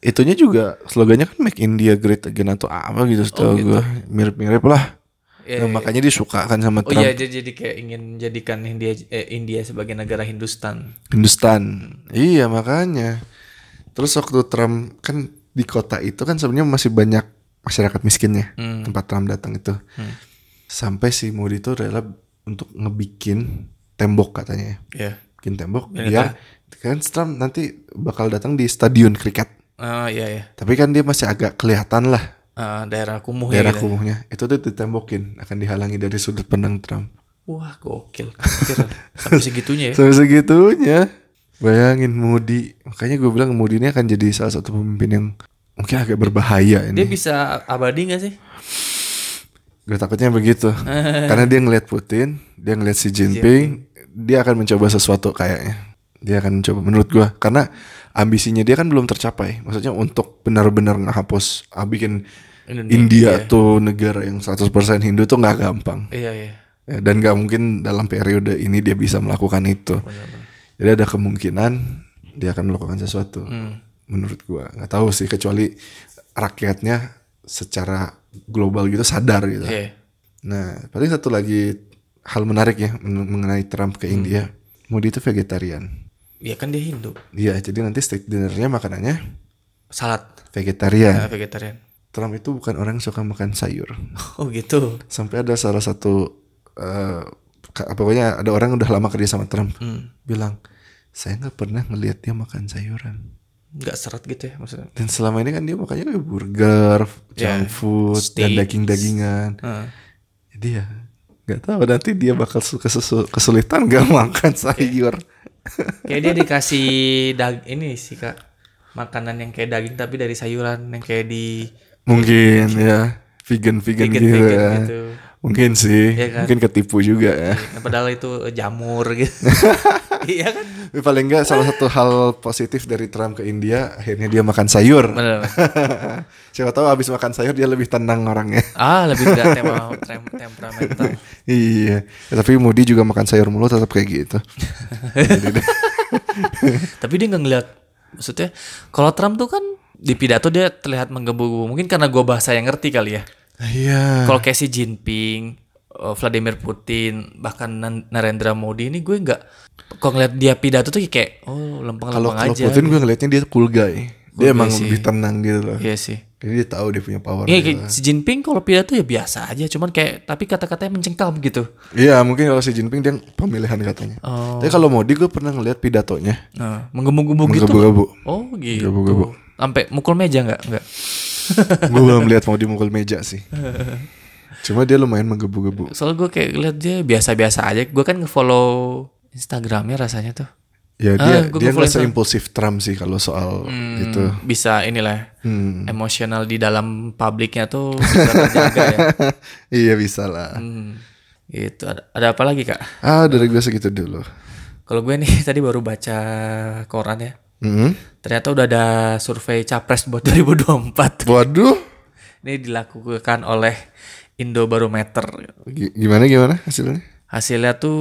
Itunya juga slogannya kan Make India Great Again atau apa gitu setahu gue. Mirip-mirip lah. Oh, Iya, Nah, iya. makanya dia suka kan sama Oh Trump. iya jadi, jadi kayak ingin jadikan India eh, India sebagai negara Hindustan. Hindustan. Iya makanya. Terus waktu Trump kan di kota itu kan sebenarnya masih banyak masyarakat miskinnya Hmm. tempat Trump datang itu. Sampai si Modi itu rela untuk ngebikin tembok katanya. Iya. Bikin tembok Biar biar kan Trump nanti bakal datang di stadion kriket. Ah iya iya. Tapi kan dia masih agak kelihatan lah Ah, daerah kumuh daerah ya. gitu. kumuhnya. Itu tuh ditembokin akan dihalangi dari sudut pandang Trump. Wah gokil. Sampai segitunya ya. Sampai segitunya. Bayangin Modi. Makanya gue bilang Modi ini akan jadi salah satu pemimpin yang mungkin agak berbahaya Dia ini. bisa abadi gak sih? Gue takutnya begitu. [LAUGHS] Karena dia ngelihat Putin, dia ngelihat Xi Jinping, dia akan mencoba sesuatu kayaknya. Dia akan mencoba menurut gue. Karena ambisinya dia kan belum tercapai. Maksudnya untuk benar-benar ngehapus, ah, bikin Indonesia, India iya. tuh negara yang 100% Hindu tuh nggak gampang. Iya iya. Ya, dan nggak mungkin dalam periode ini dia bisa melakukan itu. Jadi ada kemungkinan dia akan melakukan sesuatu. Hmm. Menurut gua nggak tahu sih kecuali rakyatnya secara global gitu sadar gitu. Iya. Nah, paling satu lagi hal menarik ya men- mengenai Trump Hmm. ke India. Modi itu vegetarian. Iya kan dia Hindu. Iya, jadi nanti steak dinnernya makanannya Salad. vegetarian. Ah, vegetarian. Trump itu bukan orang yang suka makan sayur. Oh gitu. Sampai ada salah satu eh ka- pokoknya ada orang yang udah lama kerja sama Trump Hmm. bilang saya nggak pernah ngelihat dia makan sayuran. Nggak seret gitu ya maksudnya. Dan selama ini kan dia makanya kayak burger, Ya, junk food, dan steaks. daging-dagingan. Ah. Jadi ya nggak tahu nanti dia bakal kesulitan gak [LAUGHS] makan sayur. Kayak dia dikasih dag ini sih kak makanan yang kayak daging tapi dari sayuran yang kayak di Mungkin ya vegan-vegan vegan gitu, vegan ya. gitu. Mungkin sih, Iya kan? mungkin ketipu juga ya. Nah, padahal itu jamur gitu. [LAUGHS] [LAUGHS] iya kan? Tapi paling enggak salah satu hal positif dari Trump ke India akhirnya dia makan sayur. Bener. [LAUGHS] Siapa tahu habis makan sayur dia lebih tenang orangnya. Ah, lebih enggak [LAUGHS] tema tem- temperamental. iya. Ya, tapi Moody juga makan sayur mulu tetap kayak gitu. Tapi dia nggak ngeliat maksudnya kalau Trump tuh kan di pidato dia terlihat menggebu-gebu. Mungkin karena gua bahasa yang ngerti kali ya. Iya. Kalau kayak Xi Jinping, Vladimir Putin, bahkan Narendra Modi ini gue nggak kalau ngeliat dia pidato tuh kayak oh Kalau lempeng-lempeng kalau aja. Putin gue ngelihatnya dia cool guy. Cool dia guy emang sih. lebih tenang gitu loh. Iya sih. Jadi dia tahu dia punya power. Iya gitu. Xi Jinping kalau pidato ya biasa aja, cuman kayak tapi kata-katanya mencengkam gitu. Iya mungkin kalau Xi Jinping dia pemilihan katanya. Oh. Tapi kalau Modi gue pernah ngeliat pidatonya. Nah, menggebu-gebu gitu. Menggebu-gebu. Oh gitu. Menggebu-gebu. Sampai mukul meja nggak? Nggak. gue belum lihat Modi mukul meja sih. [LAUGHS] Cuma dia lumayan menggebu-gebu. Soalnya gue kayak lihat dia biasa-biasa aja. Gue kan nge-follow Instagramnya rasanya tuh. Ya Ah, dia gua dia Instagram. seimpulsif Trump sih kalau soal Hmm, itu. Bisa inilah Hmm. emosional di dalam publiknya tuh [LAUGHS] bisa terjaga ya. Iya bisa lah. Hmm, gitu. Ada, ada apa lagi kak? Ah dari gue segitu dulu. Kalau gue nih [LAUGHS] tadi baru baca koran ya. Hmm. Ternyata udah ada survei capres buat [LAUGHS] 2024. Waduh. Ini dilakukan oleh Indobarometer. Gimana gimana hasilnya? Hasilnya tuh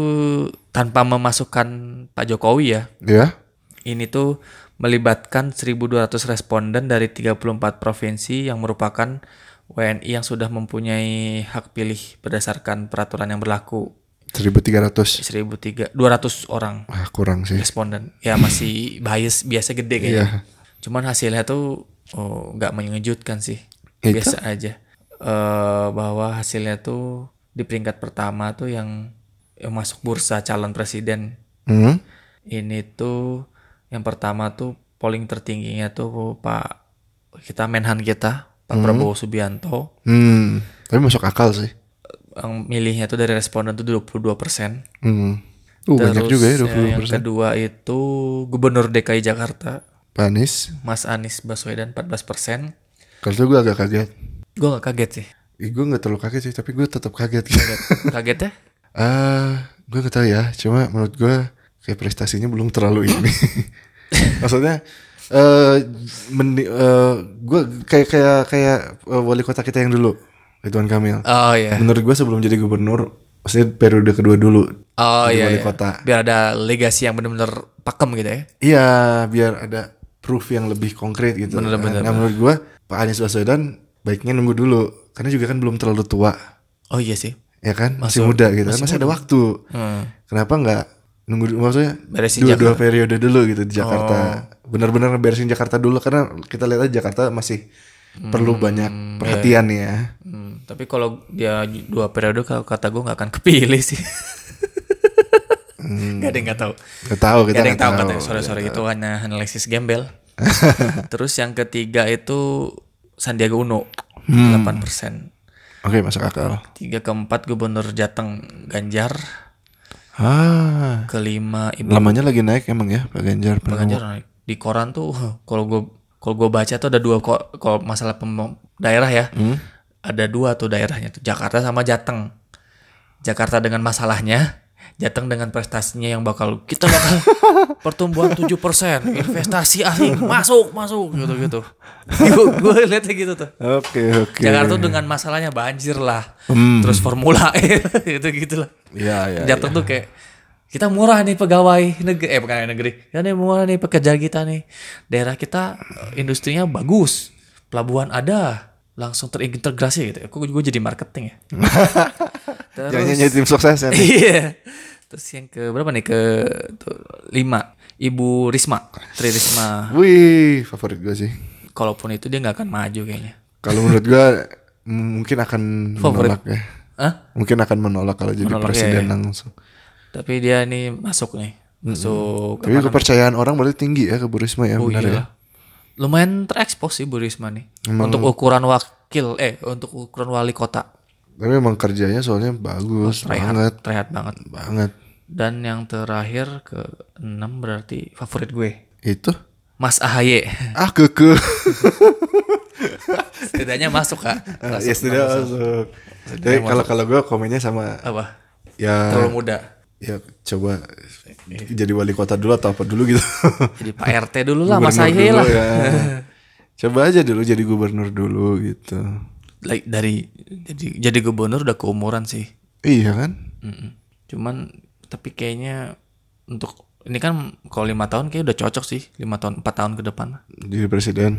tanpa memasukkan Pak Jokowi ya. Ya. Ini tuh melibatkan 1.200 responden dari 34 provinsi yang merupakan WNI yang sudah mempunyai hak pilih berdasarkan peraturan yang berlaku. 1300. 1.300 200 orang Ah kurang sih. responden. Ya masih [LAUGHS] bias biasa gede kayaknya. Iya. Cuman hasilnya tuh oh, nggak mengejutkan sih. Itu? Biasa aja. Eh bahwa hasilnya tuh di peringkat pertama tuh yang, yang masuk bursa calon presiden Hmm. ini tuh yang pertama tuh polling tertingginya tuh Pak kita Menhan kita Pak Prabowo Subianto Hmm. Tapi masuk akal sih. yang milihnya tuh dari responden tuh 22 persen. Hmm. Uh, banyak juga ya 20%. yang kedua itu Gubernur DKI Jakarta Panis. Mas Anies Baswedan 14 persen. Kalau itu gue agak kaget. Gue gak kaget sih. Ih, gue gak terlalu kaget sih, tapi gue tetap kaget. gitu. Kaget ya? Ah, [LAUGHS] gue gak tahu ya. Cuma menurut gue kayak prestasinya belum terlalu ini. [LAUGHS] Maksudnya, eh mendi- eh, gue kayak kayak kayak eh, wali kota kita yang dulu, Ridwan Kamil. Oh iya. Menurut gue sebelum jadi gubernur, maksudnya periode kedua dulu. Oh iya. wali iya. kota. Biar ada legasi yang bener-bener pakem gitu ya. Iya, biar ada proof yang lebih konkret gitu. Bener, Nah, bener, nah, menurut gue Pak Anies Baswedan baiknya nunggu dulu, karena juga kan belum terlalu tua, Oh iya sih. ya kan? Masih, Masuk- muda gitu, kan masih ada waktu. Hmm. Kenapa nggak nunggu dulu maksudnya Beresin dua, dua periode dulu gitu di Jakarta. Oh. Benar-benar beresin Jakarta dulu karena kita lihat aja Jakarta masih perlu banyak perhatian ya. Hmm, tapi kalau dia dua periode kalau kata gue nggak akan kepilih sih. Gak ada yang nggak tahu. Gak tahu Gak kita ada yang nggak tahu tahu. katanya. Sorry sorry itu hanya analisis gembel. [LAUGHS] Terus yang ketiga itu Sandiaga Uno Hmm. 8 persen. Oke masuk akal. Tiga keempat Gubernur Jateng Ganjar. Ah, Kelima Ibu lamanya lagi naik emang ya Pak Ganjar. Pak Ganjar naik. Di koran tuh [LAUGHS] kalau gue kalau gue baca tuh ada dua kok kalau masalah pem- daerah ya. Hmm? Ada dua tuh daerahnya tuh Jakarta sama Jateng. Jakarta dengan masalahnya, Jateng dengan prestasinya yang bakal kita bakal [LAUGHS] pertumbuhan 7% investasi asing masuk masuk gitu gitu. [LAUGHS] gue lihatnya gitu tuh. Oke oke. Jakarta tuh dengan masalahnya banjir lah, Hmm. terus Formula E [LAUGHS] gitu gitu lah. Iya iya. Jateng tuh kayak kita murah nih pegawai negeri eh bukan negeri ya nih murah nih pekerja kita nih daerah kita eh, industrinya bagus pelabuhan ada langsung terintegrasi gitu aku gue jadi marketing ya terus Jangan nyanyi tim sukses ya. [LAUGHS] iya terus yang ke berapa nih ke tuh, lima ibu Risma Tri Risma Wih, favorit gue sih. kalaupun itu dia nggak akan maju kayaknya Kalau menurut gue mungkin akan Favorit. menolak ya. Hah? Mungkin akan menolak kalau jadi Menolak, presiden iya, iya. langsung. tapi dia nih masuk nih masuk Tapi kepercayaan orang berarti tinggi ya ke Bu Risma ya Oh benar iya. ya. Lumayan terekspos sih Bu Risma nih. Untuk ukuran wakil eh untuk ukuran wali kota. Tapi emang kerjanya soalnya bagus Terlihat banget terlihat banget. banget. Dan yang terakhir ke enam berarti favorit gue. Itu Mas AHY. ah keke. [LAUGHS] Setidaknya masuk kak. ya sudah masuk. Jadi kalau kalau gue komennya sama Apa? ya Terlalu muda. ya coba jadi wali kota dulu atau apa dulu gitu. Jadi Pak RT dulu lah Mas dulu lah. ya. [LAUGHS] Coba aja dulu jadi gubernur dulu gitu. Like, dari jadi jadi gubernur udah keumuran sih. Iya kan? Mm-mm. Cuman tapi kayaknya untuk ini kan kalau lima tahun kayak udah cocok sih lima tahun empat tahun ke depan Jadi presiden,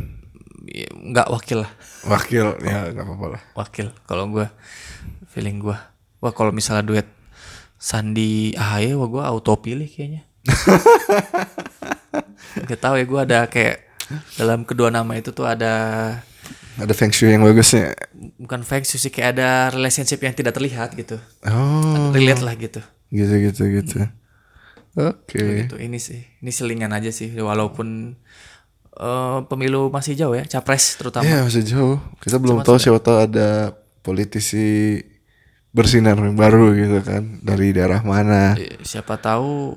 Ya, nggak wakil lah wakil ya nggak apa-apa lah. wakil kalau gue feeling gue wah kalau misalnya duet Sandi Ahy wah gue auto pilih kayaknya [LAUGHS] Gak tahu ya gue ada kayak dalam kedua nama itu tuh ada Ada feng shui yang bagusnya. bukan fake sih kayak ada relationship yang tidak terlihat gitu Oh, relate lah gitu gitu gitu gitu. Oke. gitu ini sih ini selingan aja sih walaupun eh, pemilu masih jauh ya capres terutama Ya masih jauh. Kita belum tahu siapa tahu ada politisi bersinar yang baru gitu kan dari daerah mana. Siapa tahu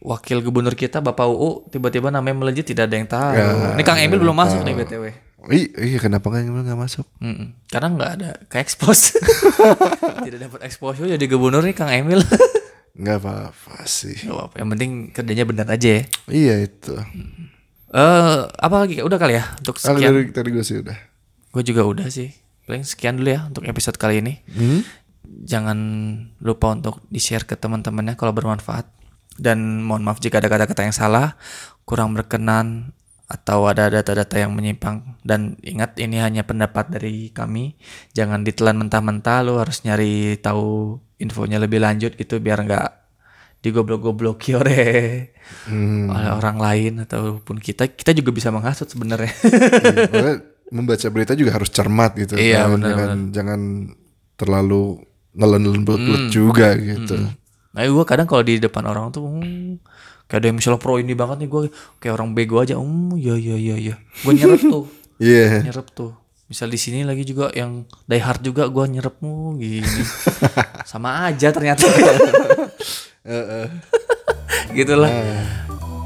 wakil gubernur kita Bapak UU tiba-tiba namanya melejit tidak ada yang tahu Ya, ini Kang Emil belum masuk nih btw Ih, iya kenapa nggak nggak masuk? Mm-mm. karena nggak ada ke expose [LAUGHS] tidak dapat exposure jadi gubernur nih Kang Emil [LAUGHS] Nggak apa-apa sih. Gak apa-apa yang penting kerjanya benar aja ya Iya itu. eh apa lagi udah kali ya untuk Ah, sekian tadi, tadi gue sih udah. gue juga udah sih paling sekian dulu ya untuk episode kali ini Hmm? jangan lupa untuk di share ke teman-temannya kalau bermanfaat dan mohon maaf jika ada kata-kata yang salah kurang berkenan atau ada data-data yang menyimpang. Dan ingat ini hanya pendapat dari kami. Jangan ditelan mentah-mentah lo harus nyari tahu infonya lebih lanjut gitu biar nggak digoblok-gobloki [LAUGHS] oleh Hmm. oleh orang lain ataupun kita. Kita juga bisa menghasut sebenarnya. Iya, membaca berita juga harus cermat gitu Iya, kan. benar, jangan jangan terlalu nelen-nelen bulat-bulat juga gitu. Nah gue kadang kalau di depan orang tuh hmm, Kayak ada yang misalnya pro ini banget nih gue Kayak orang bego aja Hmm iya iya iya iya Gue nyerep tuh. [LAUGHS] Iya. Nyerep tuh. Misal di sini lagi juga yang die hard juga gue nyerepmu gini. [LAUGHS] Sama aja ternyata. [LAUGHS] Gitulah.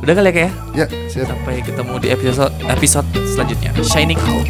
Udah kali ya kayak Ya, siap. Sampai ketemu di episode episode selanjutnya. Shining out